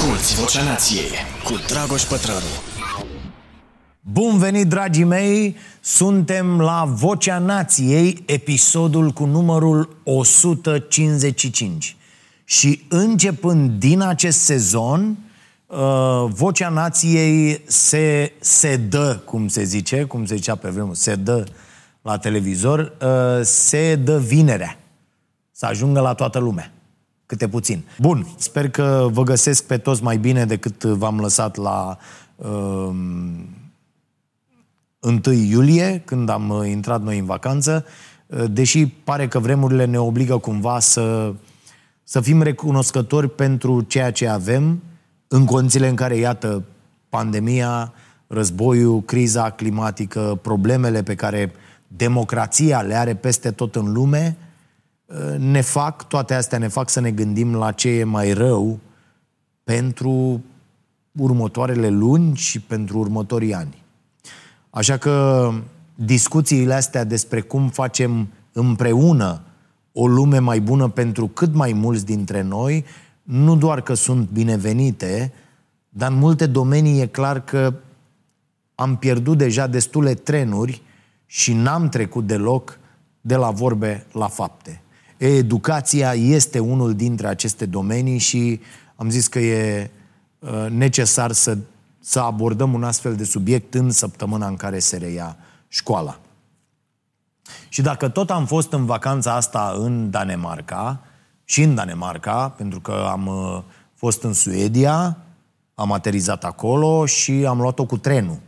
Asculți Vocea Nației cu Dragoș Pătrălu. Bun venit, dragii mei! Suntem la Vocea Nației, episodul cu numărul 155. Și începând din acest sezon, uh, Vocea Nației se, se dă, cum se zice, cum se zicea pe vremuri, se dă la televizor, uh, se dă vinerea. Să ajungă la toată lumea câte puțin. Bun, sper că vă găsesc pe toți mai bine decât v-am lăsat la uh, 1 iulie, când am uh, intrat noi în vacanță, uh, deși pare că vremurile ne obligă cumva să, să fim recunoscători pentru ceea ce avem, în condițiile în care, iată, pandemia, războiul, criza climatică, problemele pe care democrația le are peste tot în lume, ne fac, toate astea ne fac să ne gândim la ce e mai rău pentru următoarele luni și pentru următorii ani. Așa că discuțiile astea despre cum facem împreună o lume mai bună pentru cât mai mulți dintre noi, nu doar că sunt binevenite, dar în multe domenii e clar că am pierdut deja destule trenuri și n-am trecut deloc de la vorbe la fapte. Educația este unul dintre aceste domenii și am zis că e uh, necesar să, să abordăm un astfel de subiect în săptămâna în care se reia școala. Și dacă tot am fost în vacanța asta în Danemarca, și în Danemarca, pentru că am uh, fost în Suedia, am aterizat acolo și am luat-o cu trenul.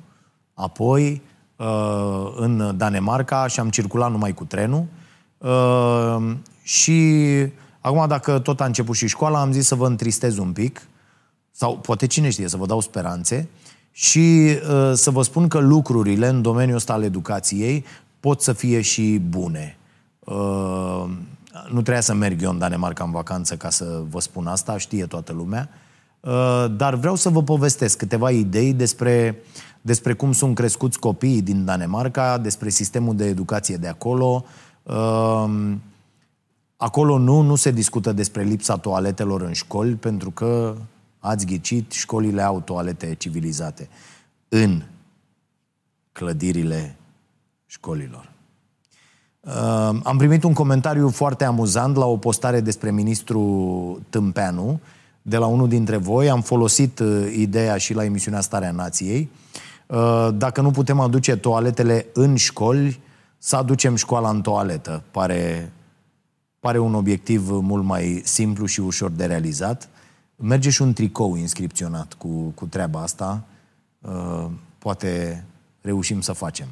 Apoi uh, în Danemarca și am circulat numai cu trenul și acum, dacă tot a început și școala, am zis să vă întristez un pic, sau poate cine știe, să vă dau speranțe, și uh, să vă spun că lucrurile în domeniul ăsta al educației pot să fie și bune. Uh, nu trebuia să merg eu în Danemarca în vacanță ca să vă spun asta, știe toată lumea, uh, dar vreau să vă povestesc câteva idei despre, despre cum sunt crescuți copiii din Danemarca, despre sistemul de educație de acolo, uh, Acolo nu, nu se discută despre lipsa toaletelor în școli, pentru că, ați ghicit, școlile au toalete civilizate în clădirile școlilor. Uh, am primit un comentariu foarte amuzant la o postare despre ministrul Tâmpeanu, de la unul dintre voi. Am folosit uh, ideea și la emisiunea Starea Nației. Uh, dacă nu putem aduce toaletele în școli, să aducem școala în toaletă. Pare Pare un obiectiv mult mai simplu și ușor de realizat. Merge și un tricou inscripționat cu, cu treaba asta. Uh, poate reușim să facem.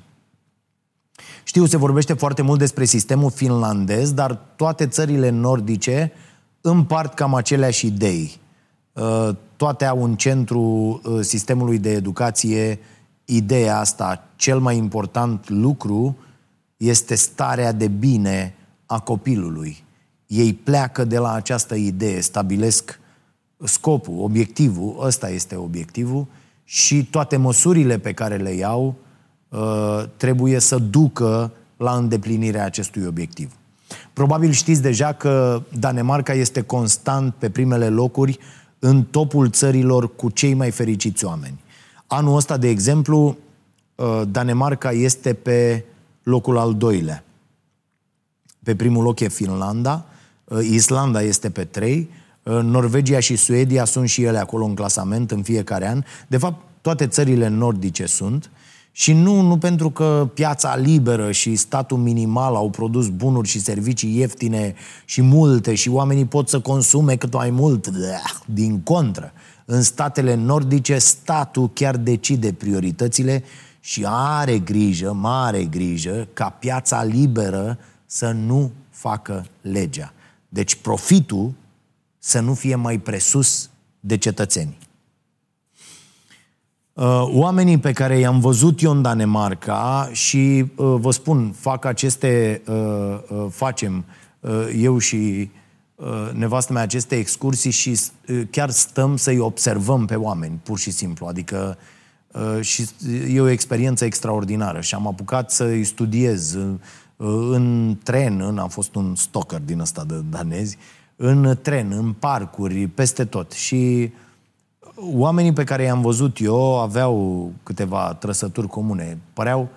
Știu, se vorbește foarte mult despre sistemul finlandez, dar toate țările nordice împart cam aceleași idei. Uh, toate au în centru uh, sistemului de educație ideea asta. Cel mai important lucru este starea de bine a copilului. Ei pleacă de la această idee, stabilesc scopul, obiectivul, ăsta este obiectivul, și toate măsurile pe care le iau uh, trebuie să ducă la îndeplinirea acestui obiectiv. Probabil știți deja că Danemarca este constant pe primele locuri în topul țărilor cu cei mai fericiți oameni. Anul ăsta, de exemplu, uh, Danemarca este pe locul al doilea. Pe primul loc e Finlanda, uh, Islanda este pe trei, uh, Norvegia și Suedia sunt și ele acolo în clasament în fiecare an. De fapt, toate țările nordice sunt și nu, nu pentru că piața liberă și statul minimal au produs bunuri și servicii ieftine și multe și oamenii pot să consume cât mai mult. Din contră, în statele nordice, statul chiar decide prioritățile și are grijă, mare grijă, ca piața liberă să nu facă legea. Deci profitul să nu fie mai presus de cetățeni. Uh, oamenii pe care i-am văzut eu în Danemarca și uh, vă spun, fac aceste, uh, facem eu și nevastă mea aceste excursii și chiar stăm să-i observăm pe oameni, pur și simplu. Adică și e o experiență extraordinară și am apucat să-i studiez în tren, în, am fost un stalker din ăsta de danezi, în tren, în parcuri, peste tot. Și oamenii pe care i-am văzut eu aveau câteva trăsături comune. Păreau,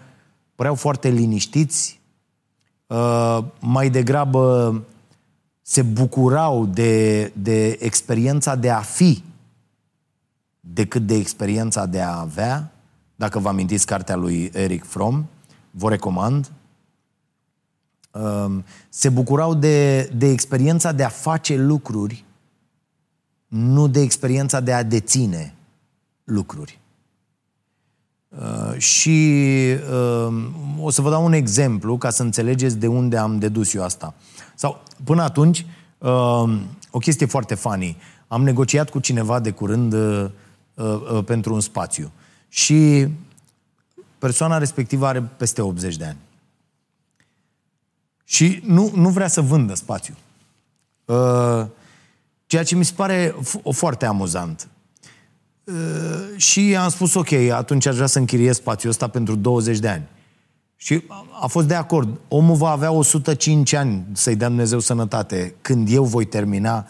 păreau foarte liniștiți, uh, mai degrabă se bucurau de, de experiența de a fi decât de experiența de a avea. Dacă vă amintiți cartea lui Eric Fromm, vă recomand. Um, se bucurau de, de experiența de a face lucruri, nu de experiența de a deține lucruri. Uh, și uh, o să vă dau un exemplu ca să înțelegeți de unde am dedus eu asta. Sau, până atunci, uh, o chestie foarte funny. Am negociat cu cineva de curând uh, uh, pentru un spațiu. Și persoana respectivă are peste 80 de ani. Și nu, nu vrea să vândă spațiu. Uh, ceea ce mi se pare f- foarte amuzant. Uh, și am spus, ok, atunci aș vrea să închiriez spațiul ăsta pentru 20 de ani. Și a fost de acord. Omul va avea 105 ani să-i dea Dumnezeu sănătate când eu voi termina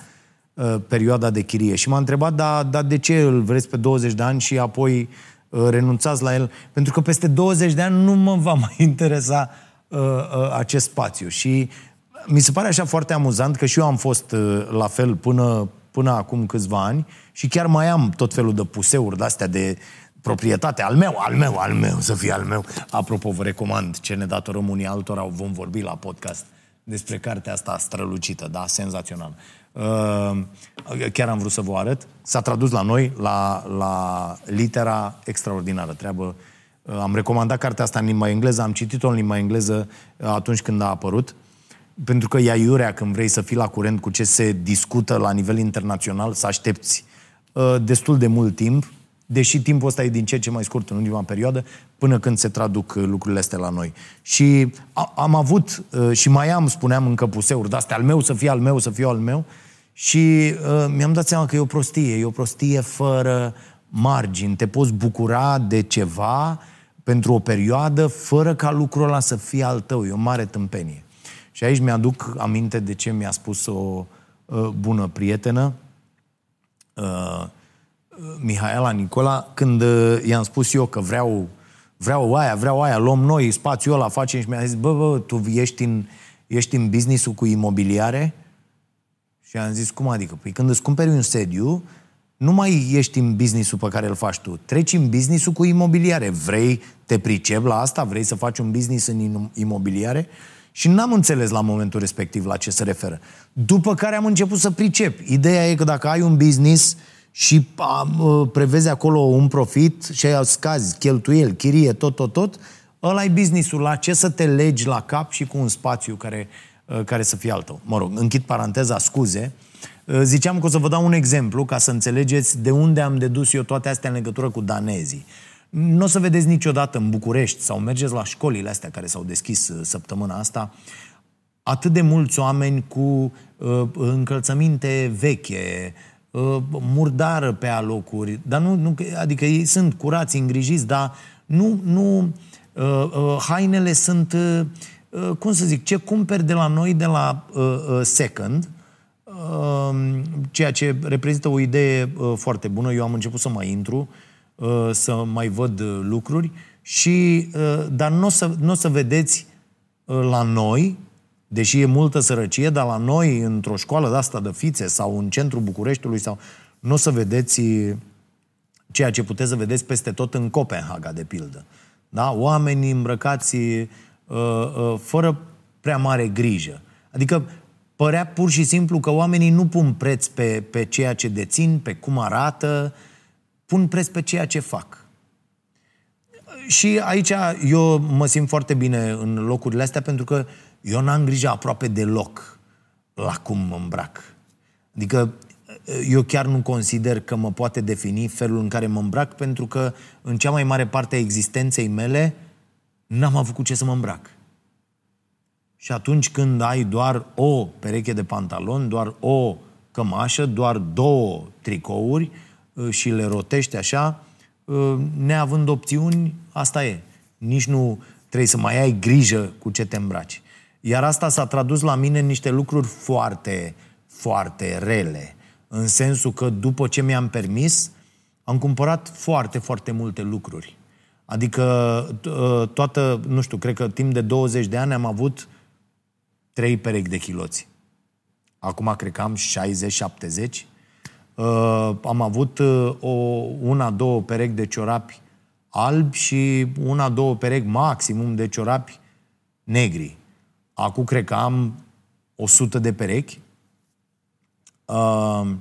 uh, perioada de chirie. Și m-a întrebat, dar da, de ce îl vreți pe 20 de ani și apoi uh, renunțați la el? Pentru că peste 20 de ani nu mă va mai interesa uh, uh, acest spațiu. Și mi se pare așa foarte amuzant că și eu am fost uh, la fel până, până acum câțiva ani și chiar mai am tot felul de puseuri de-astea de proprietate, al meu, al meu, al meu, să fie al meu. Apropo, vă recomand ce ne datorăm unii altora, vom vorbi la podcast despre cartea asta strălucită, da, senzațional. Uh, chiar am vrut să vă arăt. S-a tradus la noi, la, la litera extraordinară, treabă. Uh, am recomandat cartea asta în limba engleză, am citit-o în limba engleză uh, atunci când a apărut, pentru că e iurea când vrei să fii la curent cu ce se discută la nivel internațional, să aștepți uh, destul de mult timp, deși timpul ăsta e din ce ce mai scurt în ultima perioadă, până când se traduc uh, lucrurile astea la noi. Și a, am avut, uh, și mai am, spuneam, încă puseuri de astea, al meu să fie al meu, să fie al meu, și uh, mi-am dat seama că e o prostie, e o prostie fără margini. Te poți bucura de ceva pentru o perioadă fără ca lucrul ăla să fie al tău. E o mare tâmpenie. Și aici mi-aduc aminte de ce mi-a spus o uh, bună prietenă, uh, Mihaela Nicola, când uh, i-am spus eu că vreau, vreau aia, vreau aia, luăm noi spațiul ăla, facem și mi-a zis, bă, bă, tu ești în, ești în business-ul cu imobiliare? Și am zis, cum adică? Păi când îți cumperi un sediu, nu mai ești în business-ul pe care îl faci tu. Treci în business-ul cu imobiliare. Vrei, te pricep la asta? Vrei să faci un business în imobiliare? Și n-am înțeles la momentul respectiv la ce se referă. După care am început să pricep. Ideea e că dacă ai un business și a, prevezi acolo un profit și ai scazi, cheltuieli, chirie, tot, tot, tot, ăla e businessul. La ce să te legi la cap și cu un spațiu care, care să fie al tău? Mă rog, închid paranteza, scuze. Ziceam că o să vă dau un exemplu ca să înțelegeți de unde am dedus eu toate astea în legătură cu danezii. Nu o să vedeți niciodată în București sau mergeți la școlile astea care s-au deschis săptămâna asta atât de mulți oameni cu uh, încălțăminte veche, uh, murdară pe alocuri, dar nu, nu, adică ei sunt curați, îngrijiți, dar nu, nu uh, uh, hainele sunt, uh, uh, cum să zic, ce cumperi de la noi de la uh, uh, second, uh, ceea ce reprezintă o idee uh, foarte bună. Eu am început să mai intru, uh, să mai văd uh, lucruri, și, uh, dar nu o să, n-o să vedeți uh, la noi deși e multă sărăcie, dar la noi, într-o școală de asta de fițe sau în centrul Bucureștiului, sau nu o să vedeți ceea ce puteți să vedeți peste tot în Copenhaga, de pildă. Da? Oameni îmbrăcați uh, uh, fără prea mare grijă. Adică părea pur și simplu că oamenii nu pun preț pe, pe ceea ce dețin, pe cum arată, pun preț pe ceea ce fac. Și aici eu mă simt foarte bine în locurile astea pentru că eu n-am grijă aproape deloc la cum mă îmbrac. Adică eu chiar nu consider că mă poate defini felul în care mă îmbrac, pentru că în cea mai mare parte a existenței mele n-am avut cu ce să mă îmbrac. Și atunci când ai doar o pereche de pantaloni, doar o cămașă, doar două tricouri uh, și le rotești așa, uh, neavând opțiuni, asta e. Nici nu trebuie să mai ai grijă cu ce te îmbraci. Iar asta s-a tradus la mine în niște lucruri foarte, foarte rele. În sensul că după ce mi-am permis, am cumpărat foarte, foarte multe lucruri. Adică uh, toată, nu știu, cred că timp de 20 de ani am avut trei perechi de chiloți. Acum cred că am 60-70. Uh, am avut uh, o, una, două perechi de ciorapi albi și una, două perechi maximum de ciorapi negri. Acum cred că am 100 de perechi. Uh,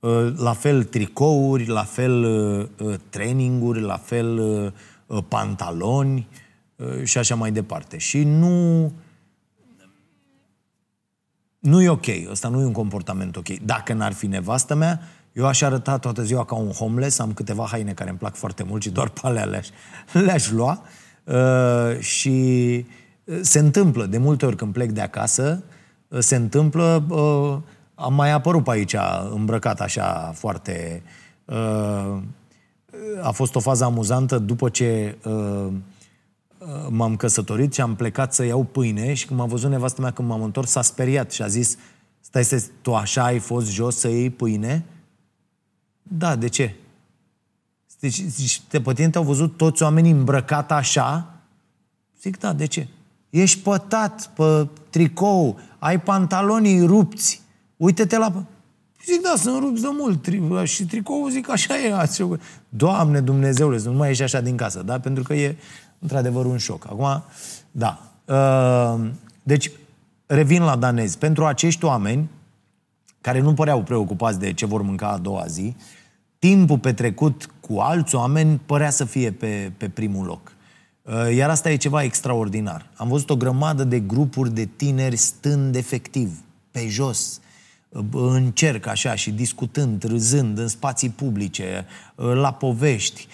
uh, la fel tricouri, la fel uh, uh traininguri, la fel uh, uh, pantaloni uh, și așa mai departe. Și nu nu e ok, ăsta nu e un comportament ok. Dacă n-ar fi nevastă mea, eu aș arăta toată ziua ca un homeless, am câteva haine care îmi plac foarte mult și doar pe alea le-aș, le-aș lua. Uh, și uh, se întâmplă, de multe ori când plec de acasă, uh, se întâmplă, uh, am mai apărut pe aici îmbrăcat așa foarte... Uh, a fost o fază amuzantă după ce uh, m-am căsătorit și am plecat să iau pâine și când m-a văzut nevastă mea când m-am întors, s-a speriat și a zis stai să tu așa ai fost jos să iei pâine? Da, de ce? Deci, zici, pe tine te-au văzut toți oamenii îmbrăcat așa? Zic, da, de ce? Ești pătat pe tricou, ai pantalonii rupți, uite-te la... Zic, da, sunt rupți de mult. Tri- și tricou, zic, așa e. Doamne Dumnezeule, nu mai ieși așa din casă, da? Pentru că e într-adevăr un șoc. Acum, da. Uh, deci, revin la danezi. Pentru acești oameni, care nu păreau preocupați de ce vor mânca a doua zi, timpul petrecut cu alți oameni părea să fie pe, pe primul loc. Uh, iar asta e ceva extraordinar. Am văzut o grămadă de grupuri de tineri stând efectiv, pe jos, uh, în cerc așa și discutând, râzând în spații publice, la povești,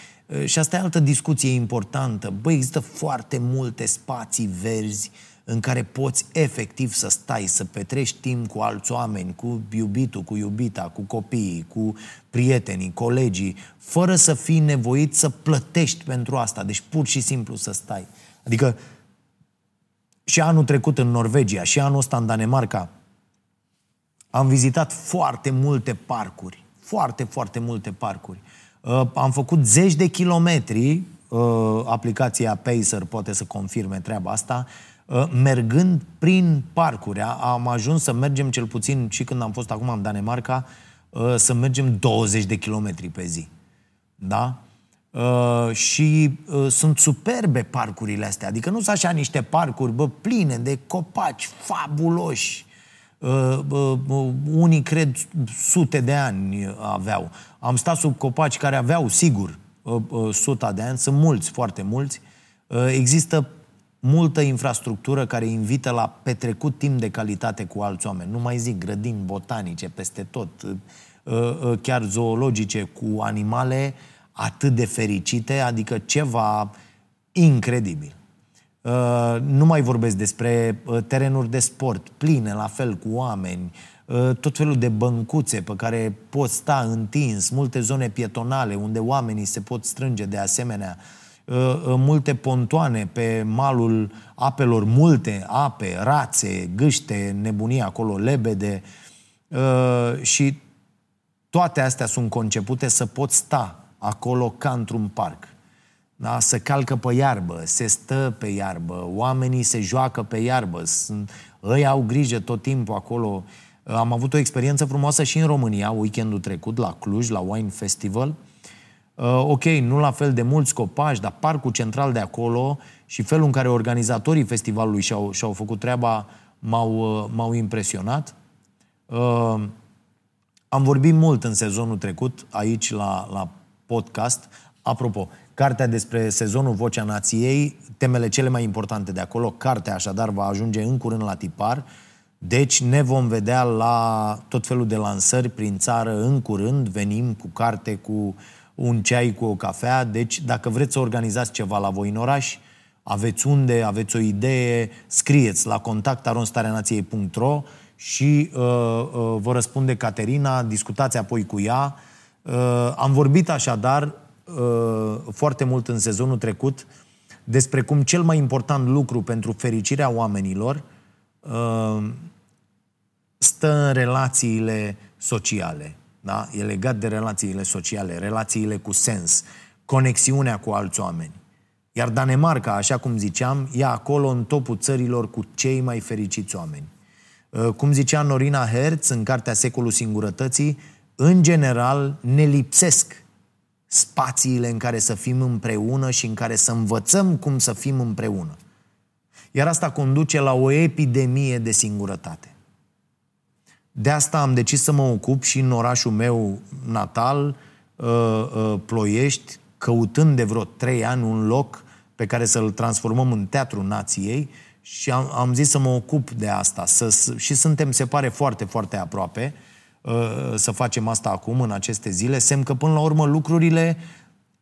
și asta e altă discuție importantă. Băi, există foarte multe spații verzi în care poți efectiv să stai, să petrești timp cu alți oameni, cu iubitul, cu iubita, cu copiii, cu prietenii, colegii, fără să fii nevoit să plătești pentru asta. Deci pur și simplu să stai. Adică și anul trecut în Norvegia, și anul ăsta în Danemarca, am vizitat foarte multe parcuri. Foarte, foarte multe parcuri. Uh, am făcut zeci de kilometri, uh, aplicația Pacer poate să confirme treaba asta, uh, mergând prin parcuri. Am ajuns să mergem cel puțin și când am fost acum în Danemarca, să mergem 20 de kilometri pe zi. Da? Uh, și uh, sunt superbe parcurile astea. Adică nu sunt așa niște parcuri, bă, pline de copaci fabuloși, Uh, uh, uh, unii cred sute de ani aveau. Am stat sub copaci care aveau, sigur, suta de ani, sunt mulți, foarte mulți. Există multă infrastructură care invită la petrecut timp de calitate cu alți oameni. Nu mai zic grădini botanice peste tot, chiar zoologice cu animale atât de fericite, adică ceva incredibil. Uh, nu mai vorbesc despre uh, terenuri de sport pline, la fel, cu oameni, uh, tot felul de băncuțe pe care poți sta întins, multe zone pietonale unde oamenii se pot strânge de asemenea, multe pontoane pe malul apelor, multe ape, rațe, gâște, nebunie acolo, lebede și toate astea sunt concepute să poți sta acolo ca într-un parc. Da? Se calcă pe iarbă, se stă pe iarbă, oamenii se joacă pe iarbă, sunt, ei au grijă tot timpul acolo. Am avut o experiență frumoasă și în România, weekendul trecut, la Cluj, la Wine Festival. Uh, ok, nu la fel de mulți copaci, dar parcul central de acolo și felul în care organizatorii festivalului și-au, și-au făcut treaba m-au, uh, m-au impresionat. Uh, am vorbit mult în sezonul trecut aici la, la podcast. Apropo, Cartea despre sezonul Vocea Nației, temele cele mai importante de acolo, cartea așadar va ajunge în curând la tipar, deci ne vom vedea la tot felul de lansări prin țară în curând, venim cu carte, cu un ceai, cu o cafea, deci dacă vreți să organizați ceva la voi în oraș, aveți unde, aveți o idee, scrieți la contactaronstareanației.ro și uh, uh, vă răspunde Caterina, discutați apoi cu ea. Uh, am vorbit așadar Uh, foarte mult în sezonul trecut despre cum cel mai important lucru pentru fericirea oamenilor uh, stă în relațiile sociale. Da? E legat de relațiile sociale, relațiile cu sens, conexiunea cu alți oameni. Iar Danemarca, așa cum ziceam, e acolo în topul țărilor cu cei mai fericiți oameni. Uh, cum zicea Norina Hertz în cartea Secolul Singurătății, în general ne lipsesc spațiile în care să fim împreună și în care să învățăm cum să fim împreună. Iar asta conduce la o epidemie de singurătate. De asta am decis să mă ocup și în orașul meu natal, uh, uh, Ploiești, căutând de vreo trei ani un loc pe care să-l transformăm în Teatru Nației și am, am zis să mă ocup de asta. Să, și suntem, se pare, foarte, foarte aproape uh, să facem asta acum, în aceste zile. Semn că, până la urmă, lucrurile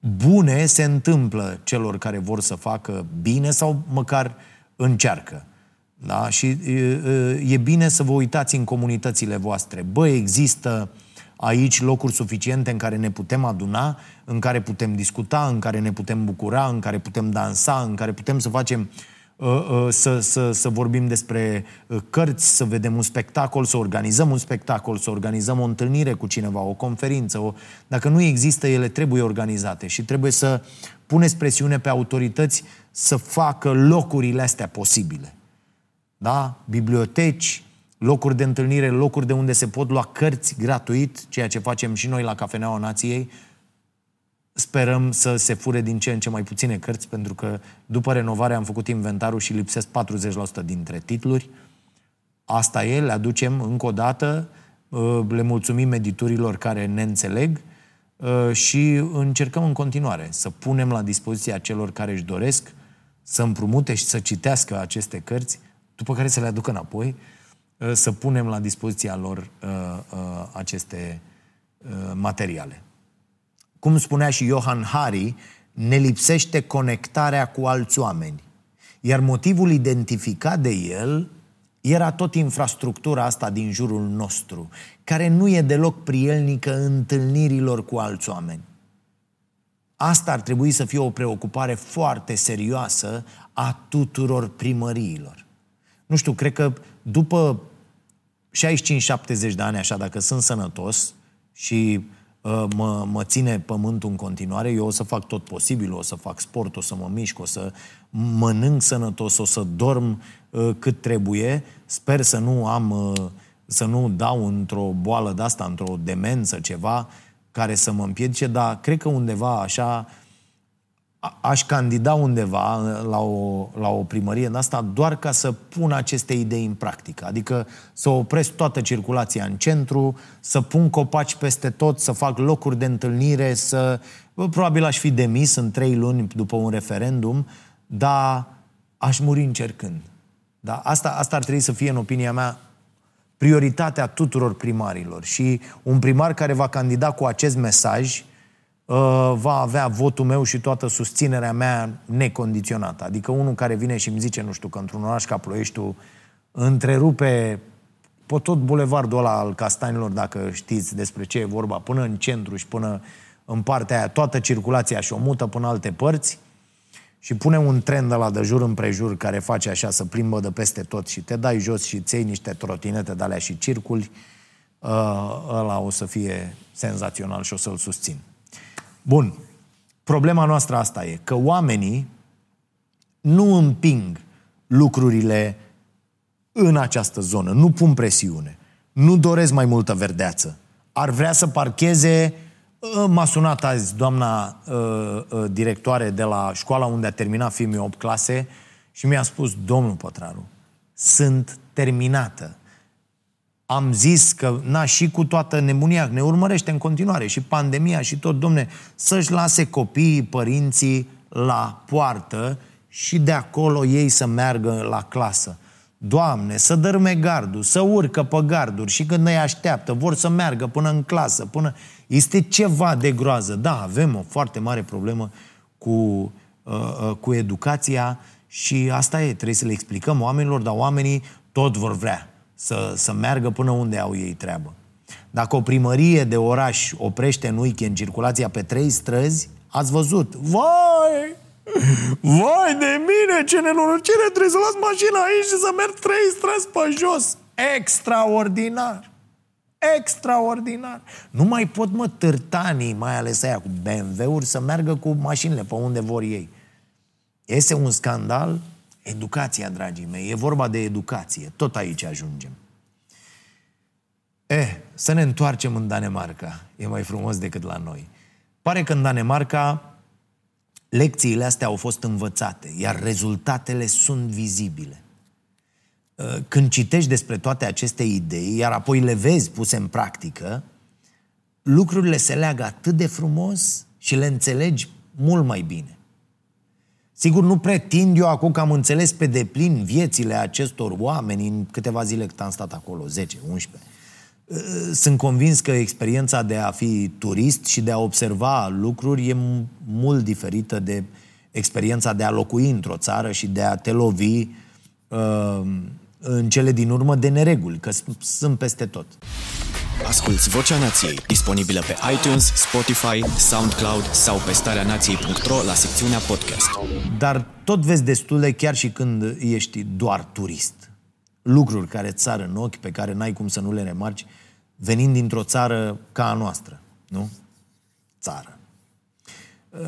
bune se întâmplă celor care vor să facă bine sau măcar încearcă. Da? Și e bine să vă uitați în comunitățile voastre. Bă, există aici locuri suficiente în care ne putem aduna, în care putem discuta, în care ne putem bucura, în care putem dansa, în care putem să facem să, să, să vorbim despre cărți, să vedem un spectacol, să organizăm un spectacol, să organizăm o întâlnire cu cineva, o conferință. O... Dacă nu există, ele trebuie organizate și trebuie să puneți presiune pe autorități să facă locurile astea posibile da? biblioteci, locuri de întâlnire, locuri de unde se pot lua cărți gratuit, ceea ce facem și noi la Cafeneaua Nației. Sperăm să se fure din ce în ce mai puține cărți, pentru că după renovare am făcut inventarul și lipsesc 40% dintre titluri. Asta e, le aducem încă o dată, uh, le mulțumim editurilor care ne înțeleg uh, și încercăm în continuare să punem la dispoziția celor care își doresc să împrumute și să citească aceste cărți după care să le aducă înapoi, uh, să punem la dispoziția lor uh, uh, aceste materiale. Cum spunea și Johan Hari, ne lipsește conectarea cu alți oameni. Iar motivul identificat de el era tot infrastructura asta din jurul nostru, care nu e deloc prielnică întâlnirilor cu alți oameni. Asta ar trebui să fie o preocupare foarte serioasă a tuturor primăriilor nu știu, cred că după 65-70 de ani, așa, dacă sunt sănătos și uh, mă, mă ține pământul în continuare, eu o să fac tot posibil, o să fac sport, o să mă mișc, o să mănânc sănătos, o să dorm uh, cât trebuie. Sper să nu am, uh, să nu dau într-o boală de asta, într-o demență, ceva care să mă împiedice, dar cred că undeva așa aș candida undeva la o, la o primărie în asta doar ca să pun aceste idei în practică. Adică să opresc toată circulația în centru, să pun copaci peste tot, să fac locuri de întâlnire, să... Probabil aș fi demis în trei luni după un referendum, dar aș muri încercând. Da? Asta, asta ar trebui să fie, în opinia mea, prioritatea tuturor primarilor. Și un primar care va candida cu acest mesaj Uh, va avea votul meu și toată susținerea mea necondiționată. Adică unul care vine și îmi zice, nu știu, că într-un oraș ca Ploieștiul întrerupe pe tot bulevardul ăla al Castanilor, dacă știți despre ce e vorba, până în centru și până în partea aia, toată circulația și o mută până alte părți și pune un tren de la de jur împrejur care face așa să plimbă de peste tot și te dai jos și ții niște trotinete de alea și circuli, uh, ăla o să fie senzațional și o să-l susțin. Bun. Problema noastră asta e că oamenii nu împing lucrurile în această zonă, nu pun presiune, nu doresc mai multă verdeață. Ar vrea să parcheze ă, M-a sunat azi doamna uh, uh, directoare de la școala unde a terminat filmul 8 clase și mi-a spus, domnul Pătraru, sunt terminată am zis că, na, și cu toată nebunia, ne urmărește în continuare și pandemia și tot, domne, să-și lase copiii, părinții la poartă și de acolo ei să meargă la clasă. Doamne, să dărme gardul, să urcă pe garduri și când îi așteaptă, vor să meargă până în clasă, până... Este ceva de groază. Da, avem o foarte mare problemă cu, uh, uh, cu educația și asta e, trebuie să le explicăm oamenilor, dar oamenii tot vor vrea să, să meargă până unde au ei treabă. Dacă o primărie de oraș oprește în weekend circulația pe trei străzi, ați văzut. Vai! Vai de mine, ce nenorocire! Trebuie să las mașina aici și să merg trei străzi pe jos. Extraordinar! Extraordinar! Nu mai pot, mă, târtanii, mai ales aia cu BMW-uri, să meargă cu mașinile pe unde vor ei. Este un scandal? Educația, dragii mei. E vorba de educație. Tot aici ajungem. Eh, să ne întoarcem în Danemarca. E mai frumos decât la noi. Pare că în Danemarca lecțiile astea au fost învățate, iar rezultatele sunt vizibile. Uh, când citești despre toate aceste idei, iar apoi le vezi puse în practică, lucrurile se leagă atât de frumos și le înțelegi mult mai bine. Sigur, nu pretind eu acum că am înțeles pe deplin viețile acestor oameni în câteva zile cât am stat acolo, 10, 11. Uh, sunt convins că experiența de a fi turist și de a observa lucruri e mult diferită de experiența de a locui într-o țară și de a te lovi uh, în cele din urmă de nereguli, că sunt peste tot. Asculți Vocea Nației, disponibilă pe iTunes, Spotify, SoundCloud sau pe starea nației.ro la secțiunea podcast. Dar tot vezi destule chiar și când ești doar turist. Lucruri care țară în ochi, pe care n-ai cum să nu le remarci, venind dintr-o țară ca a noastră, nu? Țară.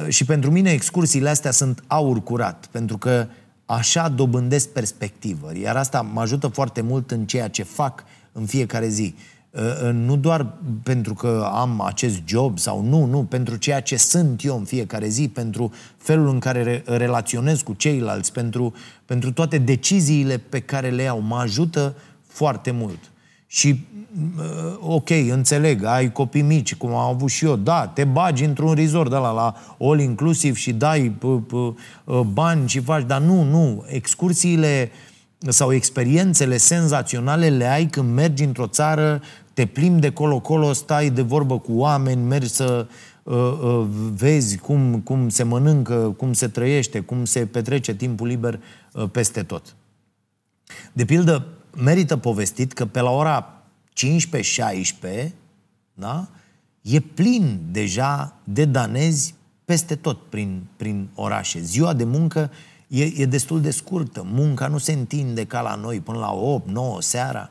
Și pentru mine excursiile astea sunt aur curat, pentru că Așa dobândesc perspectivă, iar asta mă ajută foarte mult în ceea ce fac în fiecare zi. Uh, uh, nu doar pentru că am acest job sau nu, nu, pentru ceea ce sunt eu în fiecare zi, pentru felul în care re- relaționez cu ceilalți, pentru, pentru toate deciziile pe care le iau. Mă ajută foarte mult. Și uh, ok, înțeleg, ai copii mici, cum am avut și eu, da, te bagi într-un resort de la, la all inclusiv și dai p- p- uh, bani și faci, dar nu, nu, excursiile sau experiențele senzaționale le ai când mergi într-o țară, te plimbi de colo-colo, stai de vorbă cu oameni, mergi să uh, uh, vezi cum, cum se mănâncă, cum se trăiește, cum se petrece timpul liber uh, peste tot. De pildă, merită povestit că pe la ora 15-16, da, e plin deja de danezi peste tot prin, prin orașe. Ziua de muncă e, e destul de scurtă. Munca nu se întinde ca la noi până la 8-9 seara.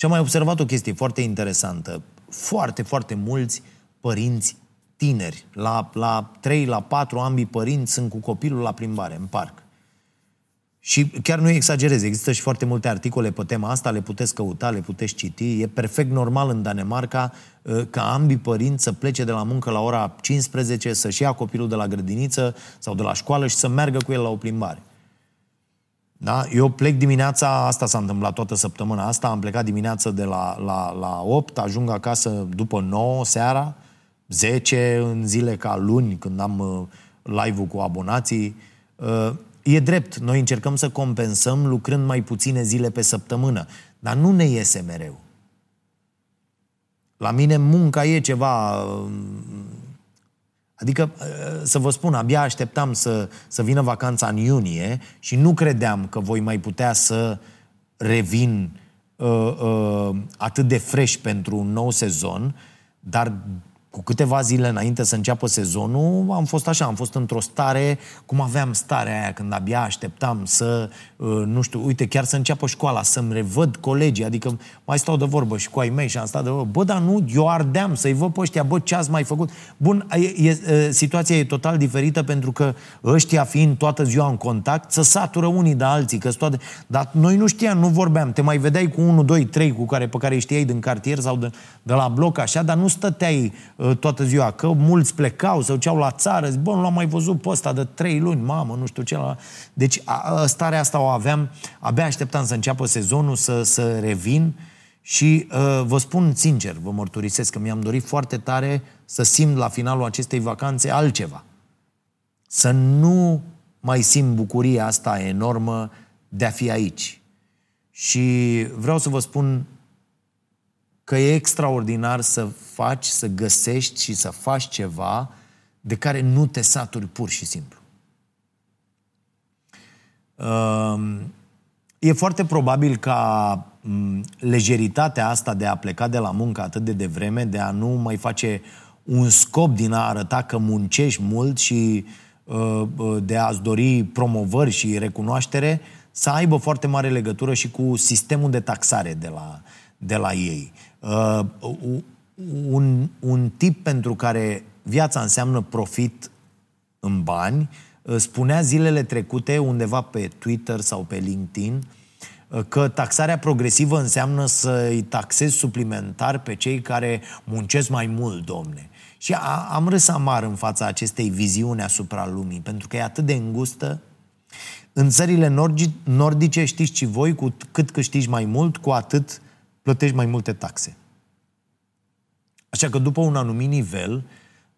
Și am mai observat o chestie foarte interesantă. Foarte, foarte mulți părinți tineri, la, la 3, la 4 ambii părinți sunt cu copilul la plimbare, în parc. Și chiar nu exagerez, există și foarte multe articole pe tema asta, le puteți căuta, le puteți citi. E perfect normal în Danemarca uh, ca ambii părinți să plece de la muncă la ora 15, să-și ia copilul de la grădiniță sau de la școală și să meargă cu el la o plimbare. Da? Eu plec dimineața, asta s-a întâmplat toată săptămâna asta, am plecat dimineața de la, la, la 8, ajung acasă după 9 seara, 10 în zile ca luni, când am uh, live-ul cu abonații. Uh, E drept, noi încercăm să compensăm lucrând mai puține zile pe săptămână, dar nu ne iese mereu. La mine munca e ceva... Um, adică, uh, să vă spun, abia așteptam să, să vină vacanța în iunie și nu credeam că voi mai putea să revin uh, uh, atât de fresh pentru un nou sezon, dar cu câteva zile înainte să înceapă sezonul, am fost așa, am fost într-o stare, cum aveam starea aia când abia așteptam să, uh, nu știu, uite, chiar să înceapă școala, să-mi revăd colegii, adică mai stau de vorbă și cu ai mei și am stat de vorbă, bă, dar nu, eu ardeam să-i văd pe ăștia, bă, ce ați mai făcut? Bun, e, e, situația e total diferită pentru că ăștia fiind toată ziua în contact, să satură unii de alții, că toate... Dar noi nu știam, nu vorbeam, te mai vedeai cu unul, doi, trei cu care, pe care îi știai din cartier sau de, de la bloc, așa, dar nu stăteai Uh, toată ziua, că mulți plecau, se duceau la țară, zic, bă, nu l-am mai văzut pe ăsta de trei luni, mamă, nu știu ce. La... Deci a, starea asta o aveam, abia așteptam să înceapă sezonul, să, să revin și uh, vă spun sincer, vă mărturisesc că mi-am dorit foarte tare să simt la finalul acestei vacanțe altceva. Să nu mai simt bucuria asta enormă de a fi aici. Și vreau să vă spun că e extraordinar să faci, să găsești și să faci ceva de care nu te saturi pur și simplu. Um, e foarte probabil ca mm, lejeritatea asta de a pleca de la muncă atât de devreme, de a nu mai face un scop din a arăta că muncești mult și uh, uh, de a-ți dori promovări și recunoaștere, să aibă foarte mare legătură și cu sistemul de taxare de la, de la ei. Uh, un, un tip pentru care viața înseamnă profit în bani, uh, spunea zilele trecute undeva pe Twitter sau pe LinkedIn uh, că taxarea progresivă înseamnă să-i taxezi suplimentar pe cei care muncesc mai mult, domne. Și a, am râs amar în fața acestei viziuni asupra lumii, pentru că e atât de îngustă. În țările nordice știți și voi, cu cât câștigi mai mult, cu atât plătești mai multe taxe. Așa că după un anumit nivel,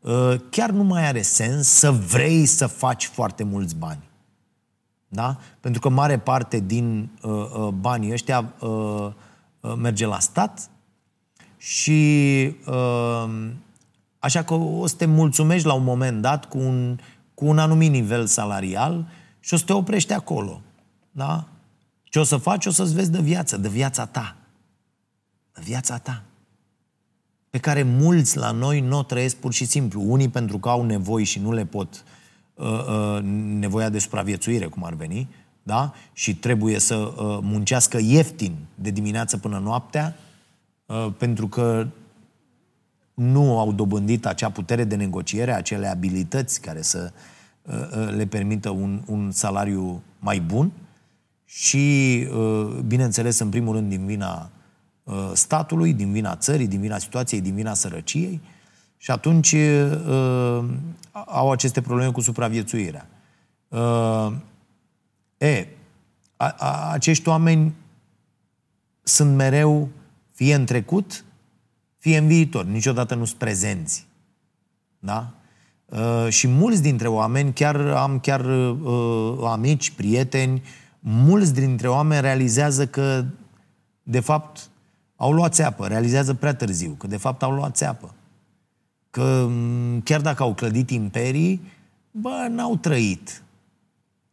uh, chiar nu mai are sens să vrei să faci foarte mulți bani. Da? Pentru că mare parte din uh, uh, banii ăștia uh, uh, merge la stat și uh, așa că o să te mulțumești la un moment dat cu un, cu un anumit nivel salarial și o să te oprești acolo. Da? Ce o să faci? O să-ți vezi de viață, de viața ta. De viața ta pe care mulți la noi nu o trăiesc pur și simplu. Unii pentru că au nevoi și nu le pot uh, uh, nevoia de supraviețuire, cum ar veni, da? și trebuie să uh, muncească ieftin de dimineață până noaptea, uh, pentru că nu au dobândit acea putere de negociere, acele abilități care să uh, uh, le permită un, un salariu mai bun și, uh, bineînțeles, în primul rând din vina Uh, statului, din vina țării, din vina situației, din vina sărăciei și atunci uh, au aceste probleme cu supraviețuirea. Uh, e, a, a, acești oameni sunt mereu fie în trecut, fie în viitor. Niciodată nu sunt prezenți. Da? Uh, și mulți dintre oameni, chiar am chiar uh, amici, prieteni, mulți dintre oameni realizează că, de fapt, au luat țeapă, realizează prea târziu, că de fapt au luat țeapă. Că chiar dacă au clădit imperii, bă, n-au trăit.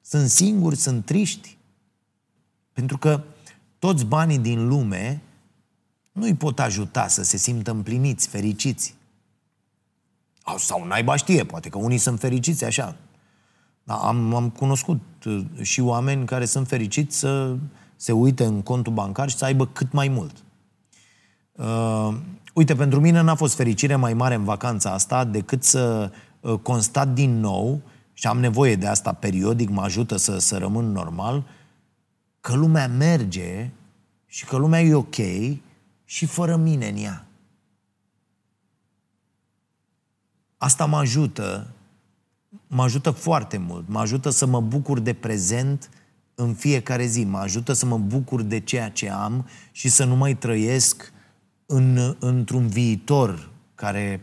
Sunt singuri, sunt triști. Pentru că toți banii din lume nu îi pot ajuta să se simtă împliniți, fericiți. Sau naiba știe, poate că unii sunt fericiți așa. Dar am, am cunoscut uh, și oameni care sunt fericiți să se uite în contul bancar și să aibă cât mai mult. Uh, uite, pentru mine n-a fost fericire mai mare în vacanța asta decât să uh, constat din nou, și am nevoie de asta periodic, mă ajută să, să rămân normal, că lumea merge și că lumea e ok și fără mine în ea. Asta mă ajută, mă ajută foarte mult, mă ajută să mă bucur de prezent în fiecare zi, mă ajută să mă bucur de ceea ce am și să nu mai trăiesc în, într-un viitor care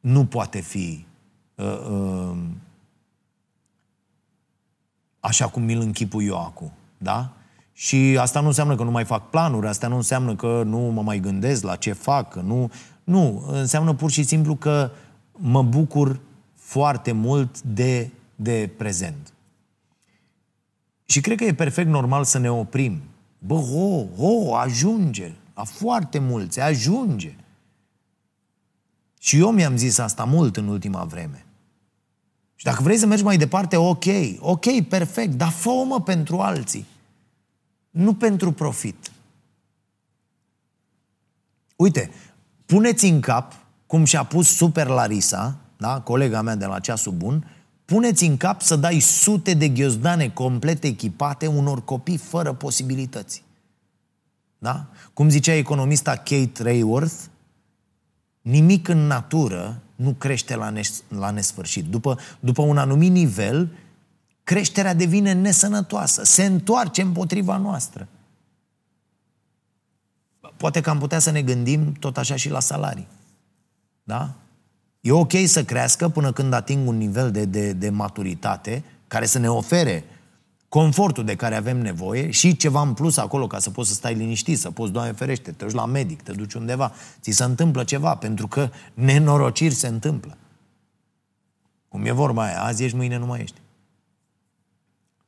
nu poate fi uh, uh, așa cum mi-l închipui eu acum. Da? Și asta nu înseamnă că nu mai fac planuri, asta nu înseamnă că nu mă mai gândesc la ce fac, că nu... Nu, înseamnă pur și simplu că mă bucur foarte mult de, de prezent. Și cred că e perfect normal să ne oprim. Bă, ho, ho, ajunge. La foarte mulți, ajunge. Și eu mi-am zis asta mult în ultima vreme. Și dacă vrei să mergi mai departe, ok, ok, perfect, dar fă pentru alții. Nu pentru profit. Uite, puneți în cap, cum și-a pus super Larisa, da, colega mea de la ceasul bun, puneți în cap să dai sute de ghiozdane complet echipate unor copii fără posibilități. Da? Cum zicea economista Kate Rayworth, nimic în natură nu crește la, nes- la nesfârșit. După, după un anumit nivel, creșterea devine nesănătoasă, se întoarce împotriva noastră. Poate că am putea să ne gândim tot așa și la salarii. Da? E ok să crească până când ating un nivel de, de, de maturitate care să ne ofere confortul de care avem nevoie și ceva în plus acolo ca să poți să stai liniștit, să poți, Doamne ferește, te duci la medic, te duci undeva, ți se întâmplă ceva, pentru că nenorociri se întâmplă. Cum e vorba aia, azi ești, mâine nu mai ești.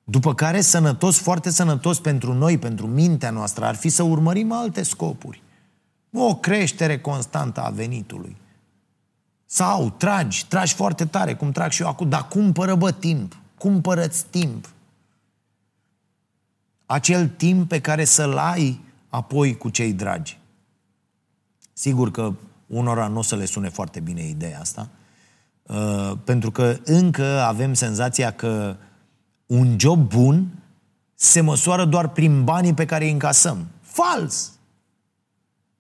După care, sănătos, foarte sănătos pentru noi, pentru mintea noastră, ar fi să urmărim alte scopuri. O creștere constantă a venitului. Sau tragi, tragi foarte tare, cum trag și eu acum, dar cumpără, bă, timp. Cumpără-ți timp acel timp pe care să-l ai apoi cu cei dragi. Sigur că unora nu o să le sune foarte bine ideea asta, uh, pentru că încă avem senzația că un job bun se măsoară doar prin banii pe care îi încasăm. Fals!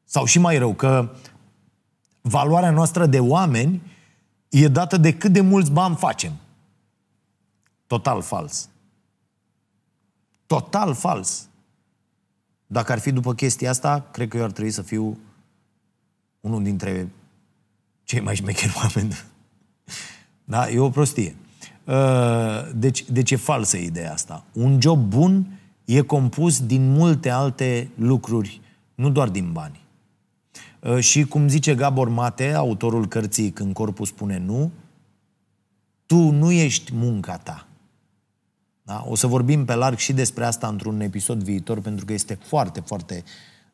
Sau și mai rău, că valoarea noastră de oameni e dată de cât de mulți bani facem. Total fals. Total fals. Dacă ar fi după chestia asta, cred că eu ar trebui să fiu unul dintre cei mai șmecheri oameni. Da? E o prostie. Uh, deci, deci e falsă ideea asta. Un job bun e compus din multe alte lucruri, nu doar din bani. Uh, și cum zice Gabor Mate, autorul cărții Când corpul spune nu, tu nu ești munca ta. Da? O să vorbim pe larg și despre asta într-un episod viitor, pentru că este foarte, foarte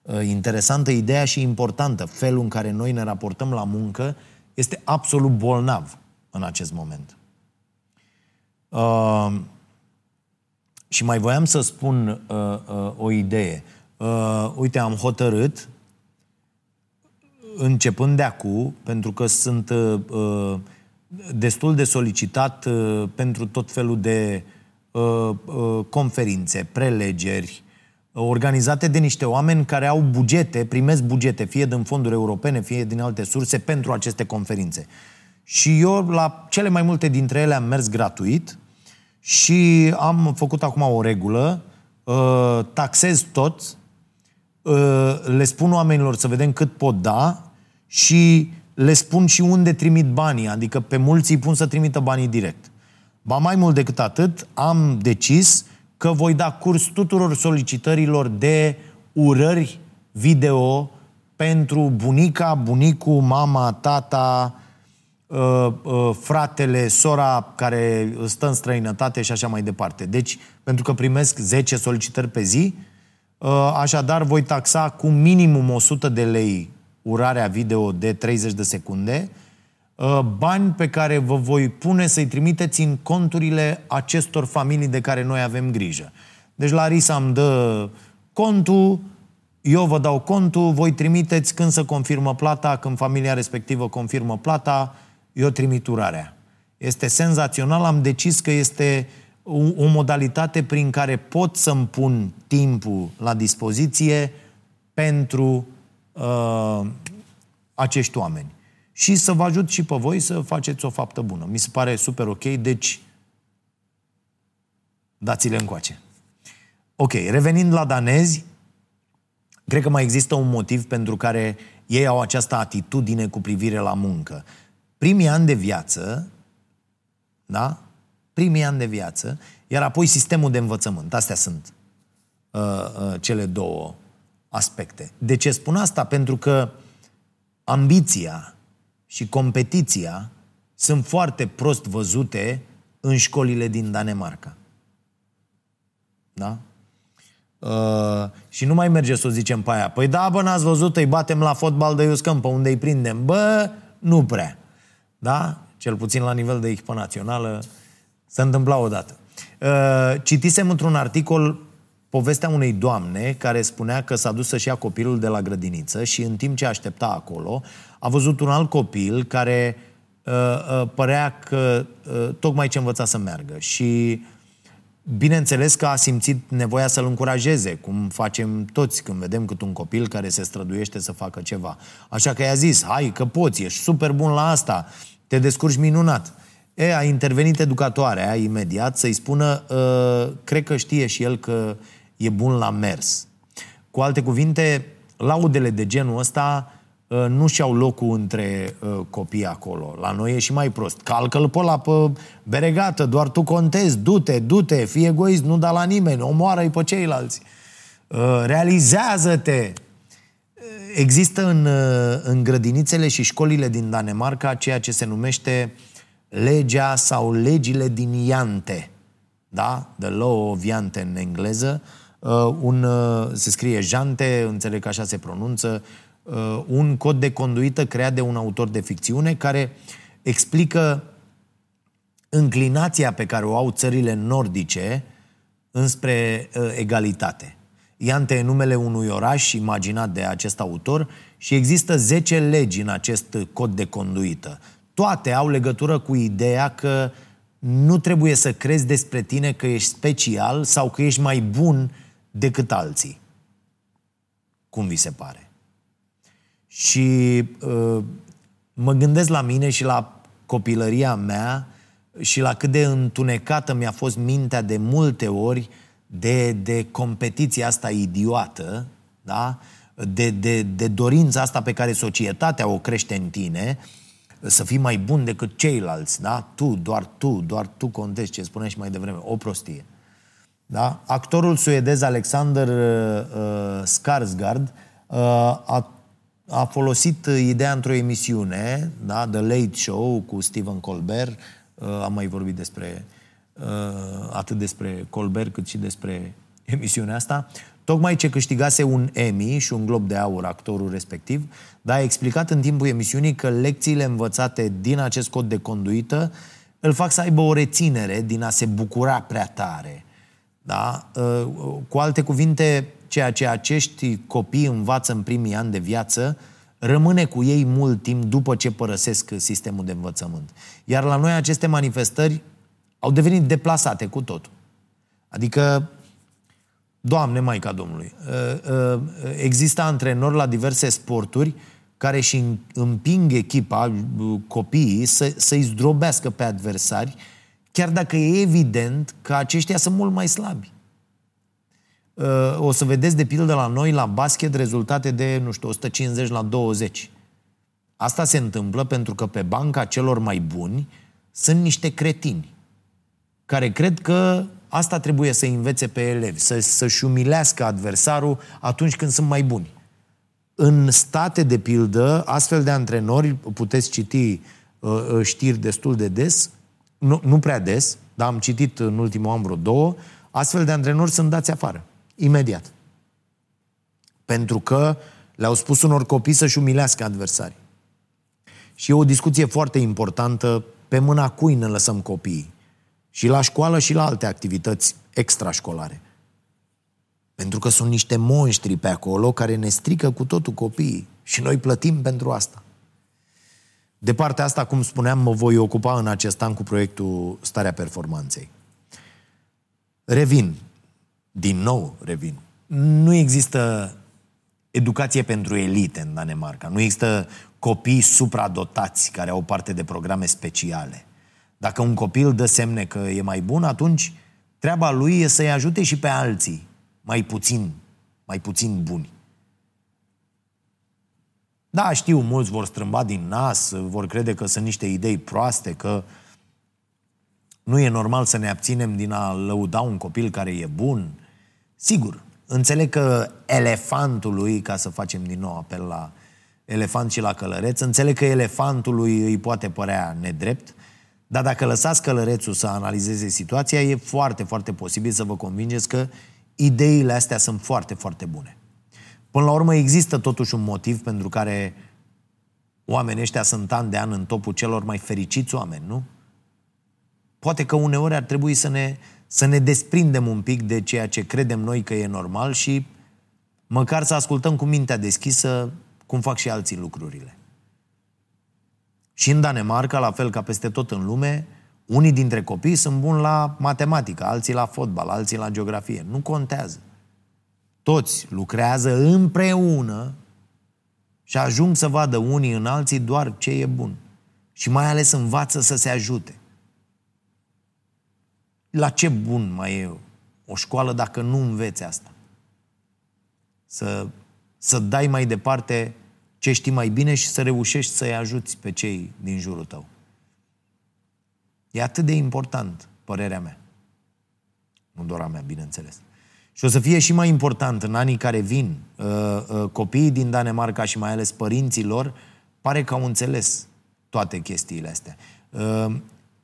uh, interesantă ideea și importantă. Felul în care noi ne raportăm la muncă este absolut bolnav în acest moment. Uh, și mai voiam să spun uh, uh, o idee. Uh, uite, am hotărât, începând de acum, pentru că sunt uh, uh, destul de solicitat uh, pentru tot felul de uh, uh, conferințe, prelegeri, uh, organizate de niște oameni care au bugete, primesc bugete, fie din fonduri europene, fie din alte surse, pentru aceste conferințe. Și eu, la cele mai multe dintre ele, am mers gratuit, și am făcut acum o regulă, uh, taxez tot, uh, le spun oamenilor să vedem cât pot da și le spun și unde trimit banii, adică pe mulți îi pun să trimită banii direct. Ba mai mult decât atât, am decis că voi da curs tuturor solicitărilor de urări video pentru bunica, bunicul, mama, tata, Uh, uh, fratele, sora care stă în străinătate și așa mai departe. Deci, pentru că primesc 10 solicitări pe zi, uh, așadar voi taxa cu minimum 100 de lei urarea video de 30 de secunde, bani pe care vă voi pune să-i trimiteți în conturile acestor familii de care noi avem grijă. Deci Larisa îmi dă contul, eu vă dau contul, voi trimiteți când să confirmă plata, când familia respectivă confirmă plata, eu trimit urarea. Este senzațional, am decis că este o, o modalitate prin care pot să-mi pun timpul la dispoziție pentru uh, acești oameni. Și să vă ajut și pe voi să faceți o faptă bună. Mi se pare super ok, deci dați-le încoace. Ok, revenind la danezi, cred că mai există un motiv pentru care ei au această atitudine cu privire la muncă primii ani de viață, da? Primii ani de viață, iar apoi sistemul de învățământ. Astea sunt uh, uh, cele două aspecte. De ce spun asta? Pentru că ambiția și competiția sunt foarte prost văzute în școlile din Danemarca. Da? Uh, și nu mai merge să o zicem pe aia. Păi da, bă, n-ați văzut, îi batem la fotbal de iuscăm, pe unde îi prindem. Bă, nu prea. Da? Cel puțin la nivel de echipă națională se întâmpla odată. Uh, citisem într-un articol povestea unei doamne care spunea că s-a dus să-și ia copilul de la grădiniță și în timp ce aștepta acolo a văzut un alt copil care uh, uh, părea că uh, tocmai ce învăța să meargă și bineînțeles că a simțit nevoia să-l încurajeze, cum facem toți când vedem cât un copil care se străduiește să facă ceva. Așa că i-a zis, hai că poți, ești super bun la asta, te descurci minunat. E, a intervenit educatoarea imediat să-i spună, uh, cred că știe și el că e bun la mers. Cu alte cuvinte, laudele de genul ăsta uh, nu și-au locul între uh, copii acolo. La noi e și mai prost. Calcă-l pe la pe beregată, doar tu contezi, du-te, du-te, fii egoist, nu da la nimeni, omoară-i pe ceilalți. Uh, realizează-te, Există în, uh, în grădinițele și școlile din Danemarca ceea ce se numește legea sau legile din Iante. Da? The law of Iante în engleză. Uh, un, uh, se scrie Jante, înțeleg că așa se pronunță, uh, un cod de conduită creat de un autor de ficțiune care explică înclinația pe care o au țările nordice înspre uh, egalitate. Iante e numele unui oraș imaginat de acest autor și există 10 legi în acest cod de conduită. Toate au legătură cu ideea că nu trebuie să crezi despre tine că ești special sau că ești mai bun decât alții. Cum vi se pare? Și uh, mă gândesc la mine și la copilăria mea și la cât de întunecată mi-a fost mintea de multe ori de, de competiția asta idiotă, da? de, de, de dorința asta pe care societatea o crește în tine, să fii mai bun decât ceilalți, da? Tu, doar tu, doar tu contezi, ce spuneai și mai devreme, o prostie. Da? Actorul suedez Alexander uh, uh Skarsgård uh, a, a folosit ideea într-o emisiune, da? The Late Show cu Stephen Colbert, uh, am mai vorbit despre uh, atât despre Colbert cât și despre emisiunea asta, tocmai ce câștigase un Emmy și un Glob de Aur actorul respectiv, dar a explicat în timpul emisiunii că lecțiile învățate din acest cod de conduită îl fac să aibă o reținere din a se bucura prea tare. Da? Uh, cu alte cuvinte, ceea ce acești copii învață în primii ani de viață rămâne cu ei mult timp după ce părăsesc sistemul de învățământ. Iar la noi aceste manifestări au devenit deplasate cu totul. Adică, Doamne, Maica Domnului, uh, uh, există antrenori la diverse sporturi care și împing echipa, copiii, să, să-i zdrobească pe adversari, chiar dacă e evident că aceștia sunt mult mai slabi. Uh, o să vedeți, de pildă, la noi, la basket, rezultate de, nu știu, 150 la 20. Asta se întâmplă pentru că pe banca celor mai buni sunt niște cretini care cred că asta trebuie să învețe pe elevi, să, să-și umilească adversarul atunci când sunt mai buni. În state, de pildă, astfel de antrenori, puteți citi uh, uh, știri destul de des, nu, nu prea des, dar am citit în ultimul an vreo două, astfel de antrenori sunt dați afară, imediat. Pentru că le-au spus unor copii să-și umilească adversarii. Și e o discuție foarte importantă pe mâna cui ne lăsăm copiii. Și la școală și la alte activități extrașcolare. Pentru că sunt niște monștri pe acolo care ne strică cu totul copiii. Și noi plătim pentru asta. De partea asta, cum spuneam, mă voi ocupa în acest an cu proiectul Starea Performanței. Revin. Din nou revin. Nu există educație pentru elite în Danemarca. Nu există copii supradotați care au parte de programe speciale. Dacă un copil dă semne că e mai bun, atunci treaba lui e să-i ajute și pe alții mai puțin, mai puțin buni. Da, știu, mulți vor strâmba din nas, vor crede că sunt niște idei proaste, că nu e normal să ne abținem din a lăuda un copil care e bun. Sigur, înțeleg că elefantului, ca să facem din nou apel la elefant și la călăreț, înțeleg că elefantului îi poate părea nedrept, dar dacă lăsați călărețul să analizeze situația, e foarte, foarte posibil să vă convingeți că ideile astea sunt foarte, foarte bune. Până la urmă există totuși un motiv pentru care oamenii ăștia sunt an de an în topul celor mai fericiți oameni, nu? Poate că uneori ar trebui să ne, să ne desprindem un pic de ceea ce credem noi că e normal și măcar să ascultăm cu mintea deschisă cum fac și alții lucrurile. Și în Danemarca, la fel ca peste tot în lume, unii dintre copii sunt buni la matematică, alții la fotbal, alții la geografie. Nu contează. Toți lucrează împreună și ajung să vadă unii în alții doar ce e bun. Și mai ales învață să se ajute. La ce bun mai e o școală dacă nu înveți asta? Să, să dai mai departe ce știi mai bine și să reușești să-i ajuți pe cei din jurul tău. E atât de important, părerea mea. Nu doar a mea, bineînțeles. Și o să fie și mai important în anii care vin. Uh, uh, copiii din Danemarca și mai ales părinții lor pare că au înțeles toate chestiile astea. Uh,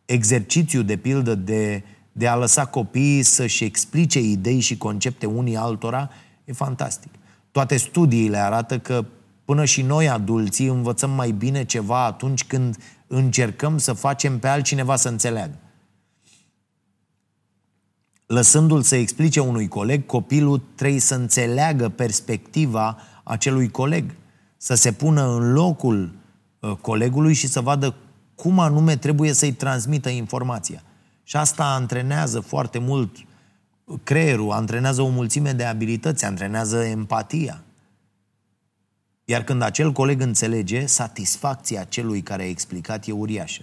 exercițiul, de pildă, de, de a lăsa copiii să-și explice idei și concepte unii altora e fantastic. Toate studiile arată că până și noi, adulții, învățăm mai bine ceva atunci când încercăm să facem pe altcineva să înțeleagă. lăsându-l să explice unui coleg, copilul trebuie să înțeleagă perspectiva acelui coleg, să se pună în locul uh, colegului și să vadă cum anume trebuie să-i transmită informația. Și asta antrenează foarte mult creierul, antrenează o mulțime de abilități, antrenează empatia. Iar când acel coleg înțelege, satisfacția celui care a explicat e uriașă.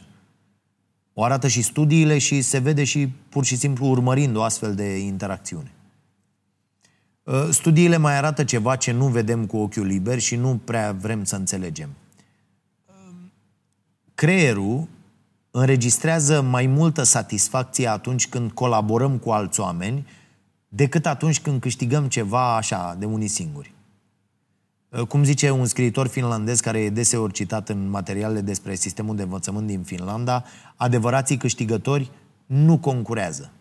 O arată și studiile și se vede și pur și simplu urmărind o astfel de interacțiune. Ă, studiile mai arată ceva ce nu vedem cu ochiul liber și nu prea vrem să înțelegem. Creierul înregistrează mai multă satisfacție atunci când colaborăm cu alți oameni decât atunci când câștigăm ceva așa, de unii singuri. Uh, cum zice un scriitor finlandez care e deseori citat în materialele despre sistemul de învățământ din Finlanda, adevărații câștigători nu concurează.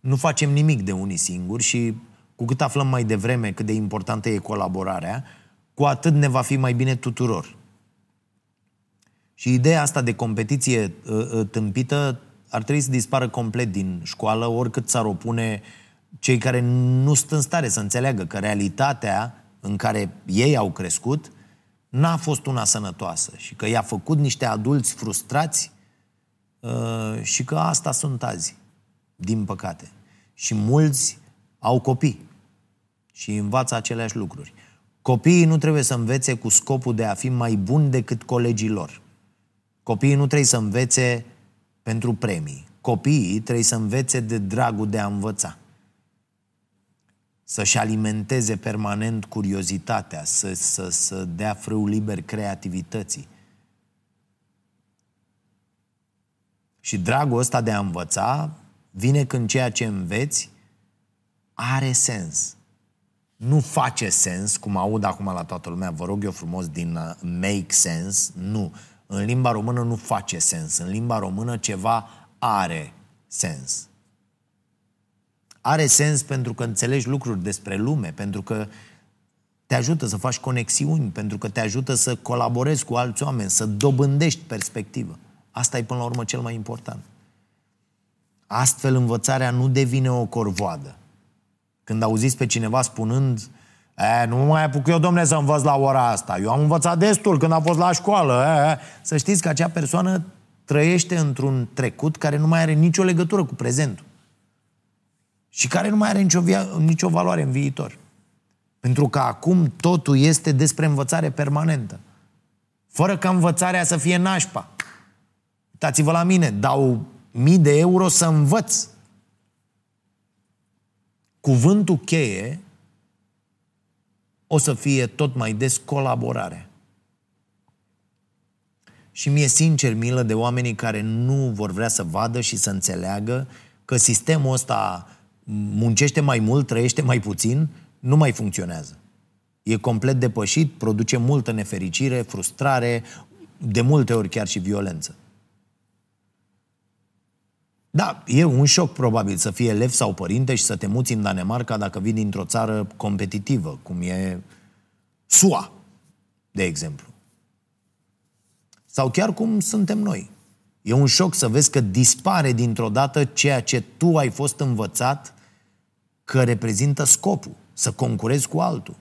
Nu facem nimic de unii singuri și cu cât aflăm mai devreme cât de importantă e colaborarea, cu atât ne va fi mai bine tuturor. Și ideea asta de competiție uh, uh, tâmpită ar trebui să dispară complet din școală, oricât s-ar opune cei care nu sunt în stare să înțeleagă că realitatea în care ei au crescut n-a fost una sănătoasă și că i-a făcut niște adulți frustrați uh, și că asta sunt azi, din păcate. Și mulți au copii și învață aceleași lucruri. Copiii nu trebuie să învețe cu scopul de a fi mai buni decât colegii lor. Copiii nu trebuie să învețe pentru premii. Copiii trebuie să învețe de dragul de a învăța. Să-și alimenteze permanent curiozitatea, să, să, să dea frâu liber creativității. Și dragul ăsta de a învăța vine când ceea ce înveți are sens. Nu face sens, cum aud acum la toată lumea, vă rog eu frumos, din uh, make sense, nu. În limba română nu face sens. În limba română ceva are sens. Are sens pentru că înțelegi lucruri despre lume, pentru că te ajută să faci conexiuni, pentru că te ajută să colaborezi cu alți oameni, să dobândești perspectivă. Asta e până la urmă cel mai important. Astfel învățarea nu devine o corvoadă. Când auziți pe cineva spunând uh, E, nu mai apuc eu, domne, să învăț la ora asta. Eu am învățat destul când am fost la școală. E, să știți că acea persoană trăiește într-un trecut care nu mai are nicio legătură cu prezentul. Și care nu mai are nicio, via- nicio valoare în viitor. Pentru că acum totul este despre învățare permanentă. Fără ca învățarea să fie nașpa. Uitați-vă la mine, dau mii de euro să învăț. Cuvântul cheie o să fie tot mai des colaborare. Și mi-e sincer milă de oamenii care nu vor vrea să vadă și să înțeleagă că sistemul ăsta muncește mai mult, trăiește mai puțin, nu mai funcționează. E complet depășit, produce multă nefericire, frustrare, de multe ori chiar și violență. Da, e un șoc probabil să fii elev sau părinte și să te muți în Danemarca dacă vii dintr-o țară competitivă, cum e SUA, de exemplu. Sau chiar cum suntem noi. E un șoc să vezi că dispare dintr-o dată ceea ce tu ai fost învățat că reprezintă scopul, să concurezi cu altul.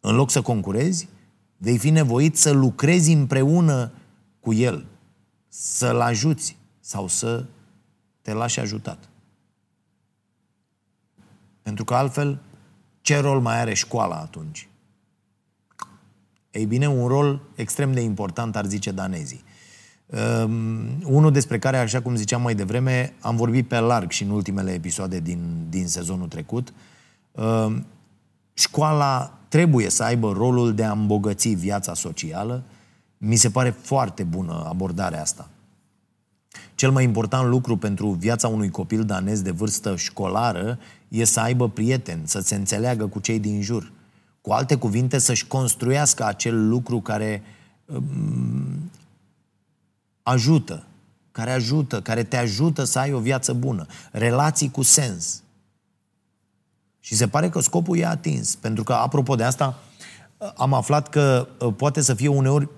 În loc să concurezi, vei fi nevoit să lucrezi împreună cu el, să-l ajuți, sau să te lași ajutat. Pentru că altfel, ce rol mai are școala atunci? Ei bine, un rol extrem de important, ar zice danezii. Um, unul despre care, așa cum ziceam mai devreme, am vorbit pe larg și în ultimele episoade din, din sezonul trecut. Um, școala trebuie să aibă rolul de a îmbogăți viața socială. Mi se pare foarte bună abordarea asta. Cel mai important lucru pentru viața unui copil danez de vârstă școlară e să aibă prieteni, să se înțeleagă cu cei din jur. Cu alte cuvinte, să-și construiască acel lucru care um, ajută, care ajută, care te ajută să ai o viață bună. Relații cu sens. Și se pare că scopul e atins. Pentru că, apropo de asta, am aflat că uh, poate să fie uneori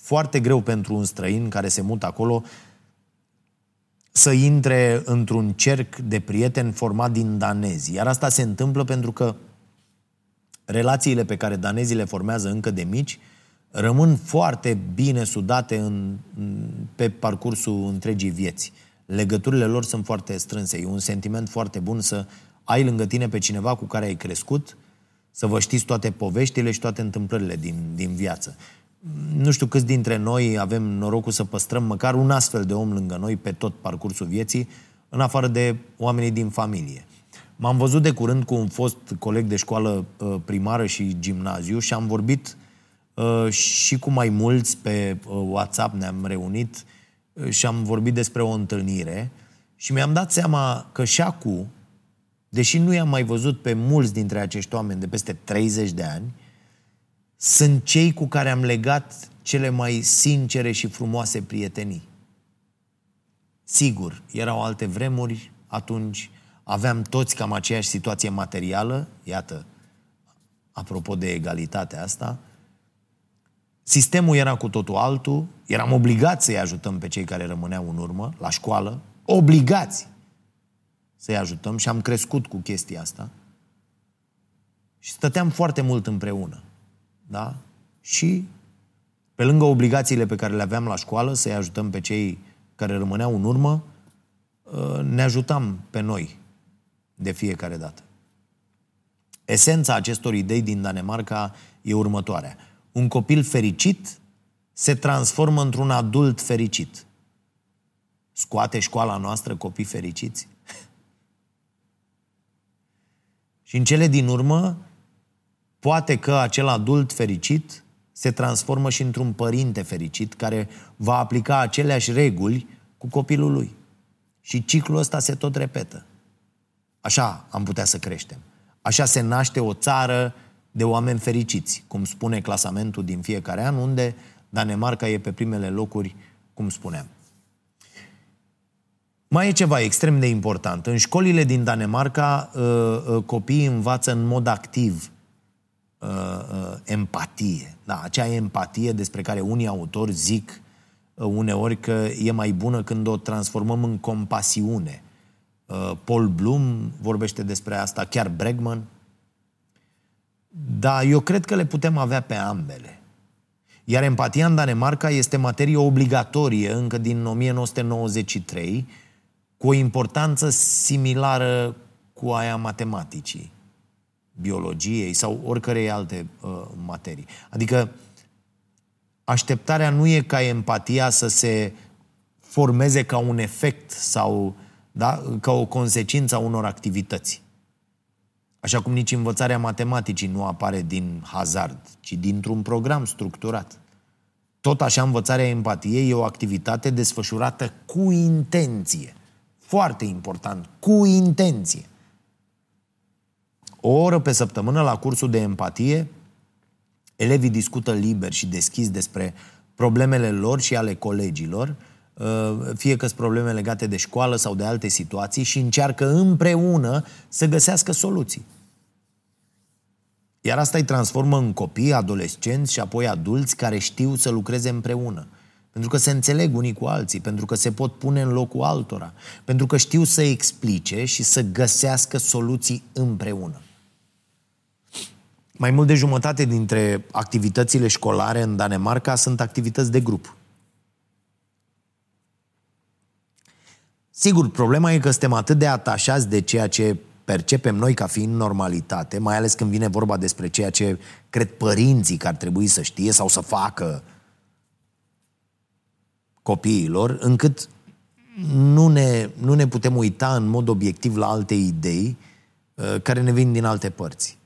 foarte greu pentru un străin care se mută acolo să intre într-un cerc de prieteni format din danezi. Iar asta se întâmplă pentru că relațiile pe care danezii le formează încă de mici rămân foarte bine sudate în, pe parcursul întregii vieți. Legăturile lor sunt foarte strânse. E un sentiment foarte bun să ai lângă tine pe cineva cu care ai crescut, să vă știți toate poveștile și toate întâmplările din, din viață. Nu știu câți dintre noi avem norocul să păstrăm măcar un astfel de om lângă noi pe tot parcursul vieții, în afară de oamenii din familie. M-am văzut de curând cu un fost coleg de școală uh, primară și gimnaziu și am vorbit uh, și cu mai mulți pe uh, WhatsApp, ne-am reunit și am vorbit despre o întâlnire și mi-am dat seama că și acum, deși nu i-am mai văzut pe mulți dintre acești oameni de peste 30 de ani, sunt cei cu care am legat cele mai sincere și frumoase prietenii. Sigur, erau alte vremuri atunci, aveam toți cam aceeași situație materială, iată, apropo de egalitatea asta, sistemul era cu totul altul, eram obligați să-i ajutăm pe cei care rămâneau în urmă, la școală, obligați să-i ajutăm și am crescut cu chestia asta. Și stăteam foarte mult împreună. Da? Și pe lângă obligațiile pe care le aveam la școală, să-i ajutăm pe cei care rămâneau în urmă, ă, ne ajutam pe noi de fiecare dată. Esența acestor idei din Danemarca e următoarea. Un copil fericit se transformă într-un adult fericit. Scoate școala noastră copii fericiți? Și în cele din urmă, poate că acel adult fericit se transformă și într-un părinte fericit care va aplica aceleași reguli cu copilul lui. Și ciclul ăsta se tot repetă. Așa am putea să creștem. Așa se naște o țară de oameni fericiți, cum spune clasamentul din fiecare an, unde Danemarca e pe primele locuri, cum spuneam. Mai e ceva extrem de important. În școlile din Danemarca, uh, uh, copiii învață în mod activ uh, empatie. Da, acea empatie despre care unii autori zic uneori că e mai bună când o transformăm în compasiune. Paul Bloom vorbește despre asta, chiar Bregman. Da, eu cred că le putem avea pe ambele. Iar empatia în Danemarca este materie obligatorie încă din 1993 cu o importanță similară cu aia matematicii, biologiei sau oricărei alte uh, materii. Adică așteptarea nu e ca empatia să se formeze ca un efect sau da, ca o consecință a unor activități. Așa cum nici învățarea matematicii nu apare din hazard, ci dintr-un program structurat. Tot așa, învățarea empatiei e o activitate desfășurată cu intenție. Foarte important, cu intenție. O oră pe săptămână la cursul de empatie, elevii discută liber și deschis despre problemele lor și ale colegilor, uh, fie că sunt probleme legate de școală sau de alte situații și încearcă împreună să găsească soluții. Iar asta îi transformă în copii, adolescenți și apoi adulți care știu să lucreze împreună. Pentru că se înțeleg unii cu alții, pentru că se pot pune în locul altora, pentru că știu să explice și să găsească soluții împreună. Mai mult de jumătate dintre activitățile școlare în Danemarca sunt activități de grup. Sigur, problema e că suntem atât de atașați de ceea ce percepem noi ca fiind normalitate, mai ales când vine vorba despre ceea ce cred părinții că ar trebui să știe sau să facă copiilor, încât nu ne, nu ne putem uita în mod obiectiv la alte idei uh, care ne vin din alte părți.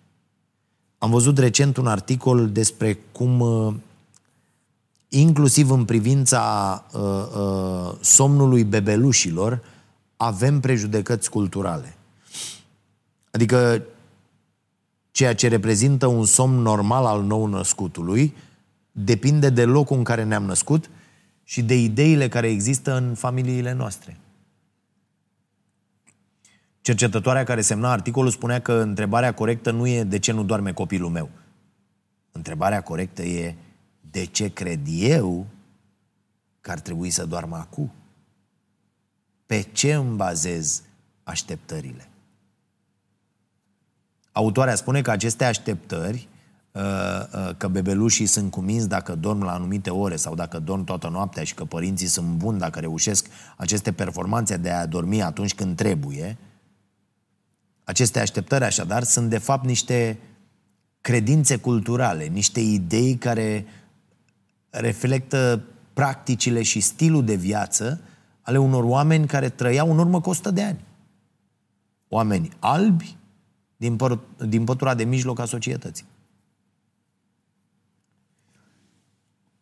Am văzut recent un articol despre cum, uh, inclusiv în privința uh, uh, somnului bebelușilor, avem prejudecăți culturale. Adică ceea ce reprezintă un somn normal al nou-născutului depinde de locul în care ne-am născut și de ideile care există în familiile noastre. Cercetătoarea care semna articolul spunea că întrebarea corectă nu e de ce nu doarme copilul meu. Întrebarea corectă e de ce cred eu că ar trebui să doarmă acum. Pe ce îmi bazez așteptările? Autoarea spune că aceste așteptări, uh, uh, că bebelușii sunt cuminți dacă dorm la anumite ore sau dacă dorm toată noaptea și că părinții sunt buni dacă reușesc aceste performanțe de a dormi atunci când trebuie, aceste așteptări așadar sunt de fapt niște credințe culturale, niște idei care reflectă practicile și stilul de viață ale unor oameni care trăiau în urmă cu 100 de ani. Oameni albi din, păr- din pătura de mijloc a societății.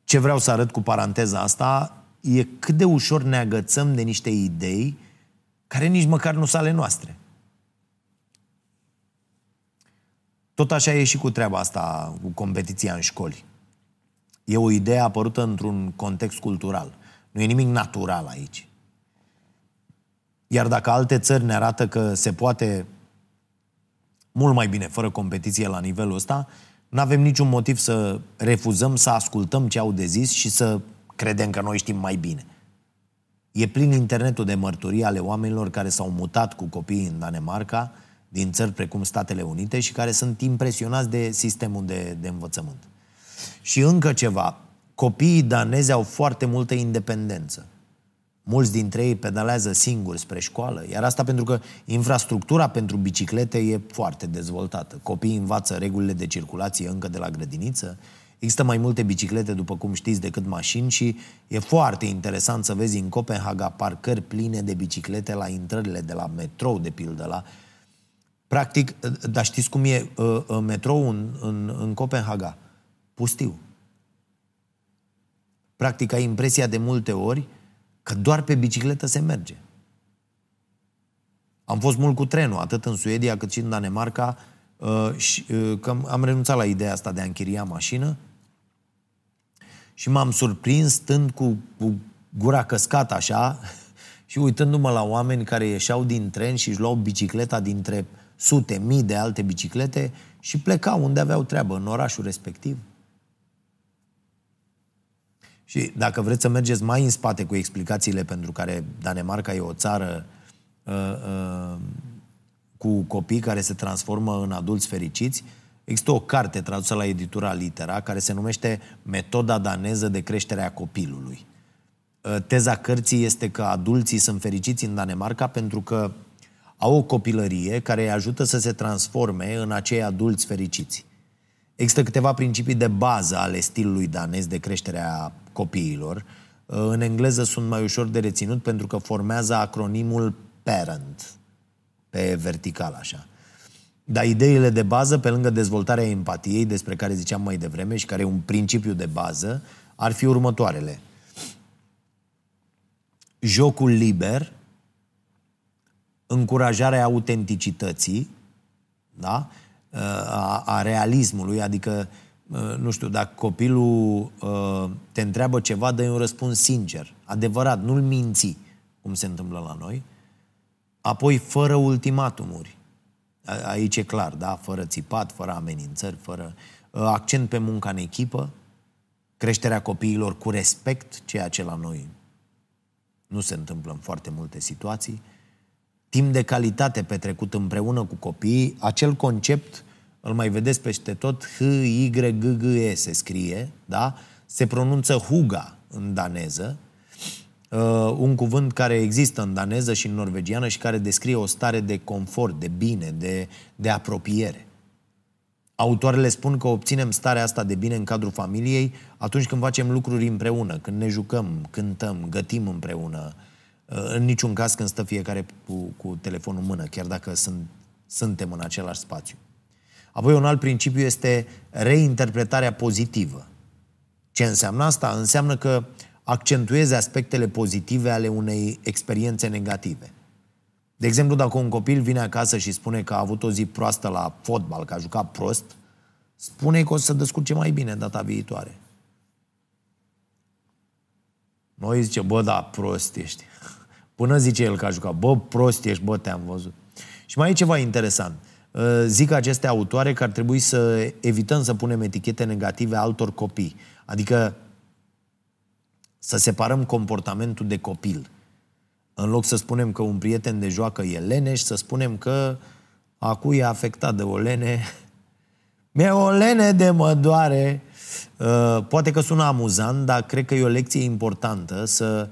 Ce vreau să arăt cu paranteza asta e cât de ușor ne agățăm de niște idei care nici măcar nu sunt ale noastre. Tot așa e și cu treaba asta, cu competiția în școli. E o idee apărută într-un context cultural. Nu e nimic natural aici. Iar dacă alte țări ne arată că se poate mult mai bine fără competiție la nivelul ăsta, nu avem niciun motiv să refuzăm să ascultăm ce au de zis și să credem că noi știm mai bine. E plin internetul de mărturii ale oamenilor care s-au mutat cu copiii în Danemarca, din țări precum Statele Unite și care sunt impresionați de sistemul de, de învățământ. Și încă ceva, copiii danezi au foarte multă independență. Mulți dintre ei pedalează singuri spre școală, iar asta pentru că infrastructura pentru biciclete e foarte dezvoltată. Copiii învață regulile de circulație încă de la grădiniță, Există mai multe biciclete, după cum știți, decât mașini și e foarte interesant să vezi în Copenhaga parcări pline de biciclete la intrările de la metrou, de pildă, la... Practic, dar știți cum e uh, uh, metrou în, în, în Copenhaga? Pustiu. Practic, ai impresia de multe ori că doar pe bicicletă se merge. Am fost mult cu trenul, atât în Suedia cât și în Danemarca, uh, și, uh, că am renunțat la ideea asta de a închiria mașină și m-am surprins stând cu, cu gura căscată așa și uitându-mă la oameni care ieșeau din tren și își luau bicicleta dintre sute, mii de alte biciclete și plecau unde aveau treabă, în orașul respectiv. Și dacă vreți să mergeți mai în spate cu explicațiile pentru care Danemarca e o țară uh, uh, cu copii care se transformă în adulți fericiți, există o carte tradusă la editura Litera care se numește Metoda daneză de creștere a copilului. Uh, teza cărții este că adulții sunt fericiți în Danemarca pentru că au o copilărie care îi ajută să se transforme în acei adulți fericiți. Există câteva principii de bază ale stilului danez de creștere a copiilor. În engleză sunt mai ușor de reținut pentru că formează acronimul parent pe vertical așa. Dar ideile de bază, pe lângă dezvoltarea empatiei, despre care ziceam mai devreme și care e un principiu de bază, ar fi următoarele. Jocul liber, încurajarea autenticității, da? a, a realismului, adică Uh, nu știu, dacă copilul uh, te întreabă ceva, dă un răspuns sincer, adevărat, nu-l minți, cum se întâmplă la noi. Apoi, fără ultimatumuri. Aici e clar, da? Fără țipat, fără amenințări, fără uh, accent pe munca în echipă, creșterea copiilor cu respect, ceea ce la noi nu se întâmplă în foarte multe situații, timp de calitate petrecut împreună cu copiii, acel concept îl mai vedeți peste tot, H-Y-G-G-E se scrie, da? Se pronunță Huga în daneză, uh, un cuvânt care există în daneză și în norvegiană și care descrie o stare de confort, de bine, de, de apropiere. Autoarele spun că obținem starea asta de bine în cadrul familiei atunci când facem lucruri împreună, când ne jucăm, cântăm, gătim împreună, uh, în niciun caz când stă fiecare cu, cu telefonul în mână, chiar dacă sunt, suntem în același spațiu. Apoi un alt principiu este reinterpretarea pozitivă. Ce înseamnă asta? Înseamnă că accentuezi aspectele pozitive ale unei experiențe negative. De exemplu, dacă un copil vine acasă și spune că a avut o zi proastă la fotbal, că a jucat prost, spune că o să se descurce mai bine data viitoare. Noi zice, bă, da, prost ești. Până zice el că a jucat, bă, prost ești, bă, te-am văzut. Și mai e ceva interesant. Uh, zic aceste autoare că ar trebui să evităm să punem etichete negative altor copii. Adică să separăm comportamentul de copil. În loc să spunem că un prieten de joacă e leneș, să spunem că acu e afectat de o lene. Mi-e o lene de mă doare. Uh, poate că sună amuzant, dar cred că e o lecție importantă să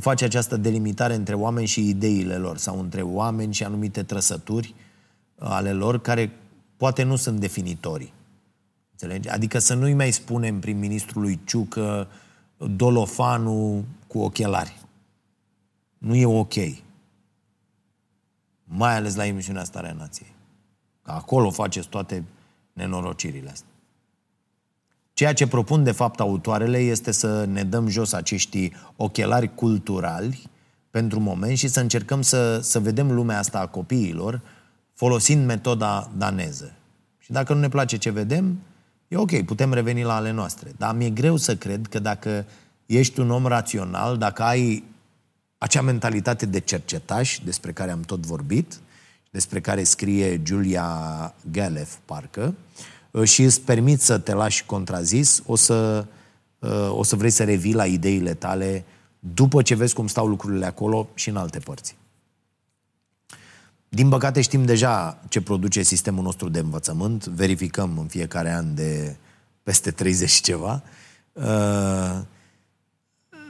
faci această delimitare între oameni și ideile lor sau între oameni și anumite trăsături ale lor care poate nu sunt definitorii. Înțelegi? Adică să nu-i mai spunem prim-ministrului Ciucă Dolofanu cu ochelari. Nu e ok. Mai ales la emisiunea Starea Nației. Că acolo faceți toate nenorocirile astea. Ceea ce propun, de fapt, autoarele este să ne dăm jos acești ochelari culturali pentru moment și să încercăm să, să vedem lumea asta a copiilor folosind metoda daneză. Și dacă nu ne place ce vedem, e ok, putem reveni la ale noastre. Dar mi-e greu să cred că dacă ești un om rațional, dacă ai acea mentalitate de cercetaș despre care am tot vorbit, despre care scrie Julia Galef, parcă, și îți permit să te lași contrazis, o să, o să vrei să revii la ideile tale după ce vezi cum stau lucrurile acolo și în alte părți. Din păcate știm deja ce produce sistemul nostru de învățământ, verificăm în fiecare an de peste 30 și ceva. Uh,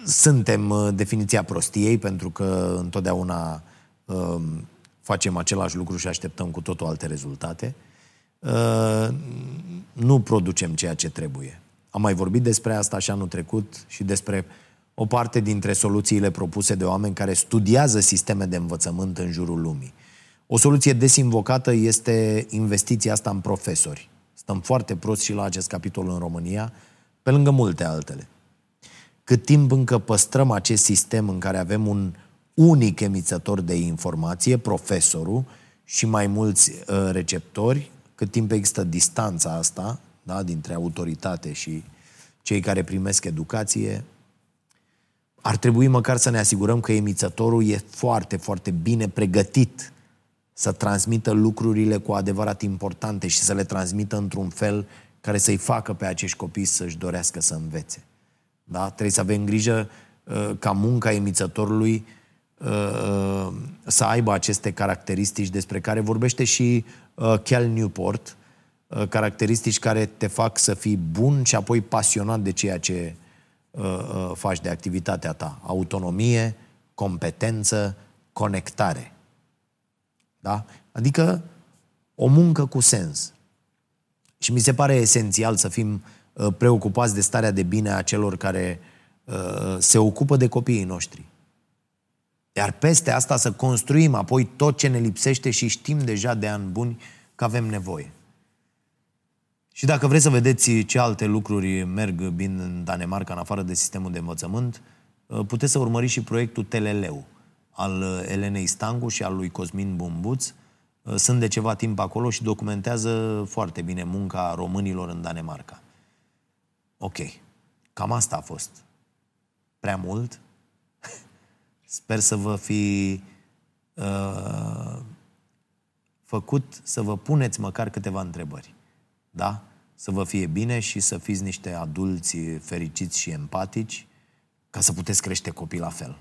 suntem uh, definiția prostiei pentru că întotdeauna um, facem același lucru și așteptăm cu totul alte rezultate. Uh, nu producem ceea ce trebuie. Am mai vorbit despre asta și anul trecut și despre o parte dintre soluțiile propuse de oameni care studiază sisteme de învățământ în jurul lumii. O soluție des invocată este investiția asta în profesori. Stăm foarte prost și la acest capitol în România, pe lângă multe altele. Cât timp încă păstrăm acest sistem în care avem un unic emițător de informație, profesorul, și mai mulți uh, receptori, cât timp există distanța asta da, dintre autoritate și cei care primesc educație, ar trebui măcar să ne asigurăm că emițătorul e foarte, foarte bine pregătit să transmită lucrurile cu adevărat importante și să le transmită într-un fel care să-i facă pe acești copii să-și dorească să învețe. Da? Trebuie să avem grijă uh, ca munca emițătorului uh, uh, să aibă aceste caracteristici despre care vorbește și uh, Cal Newport, uh, caracteristici care te fac să fii bun și apoi pasionat de ceea ce uh, uh, faci de activitatea ta. Autonomie, competență, conectare. Da? Adică o muncă cu sens. Și mi se pare esențial să fim uh, preocupați de starea de bine a celor care uh, se ocupă de copiii noștri. Iar peste asta să construim apoi tot ce ne lipsește și știm deja de ani buni că avem nevoie. Și dacă vreți să vedeți ce alte lucruri merg bine în Danemarca, în afară de sistemul de învățământ, uh, puteți să urmăriți și proiectul Teleleu al uh, Elenei Stangu și al lui Cosmin Bumbuț. Uh, sunt de ceva timp acolo și documentează foarte bine munca românilor în Danemarca. Ok. Cam asta a fost. Prea mult? Sper să vă fi uh, făcut să vă puneți măcar câteva întrebări. Da? Să vă fie bine și să fiți niște adulți fericiți și empatici ca să puteți crește copii la fel.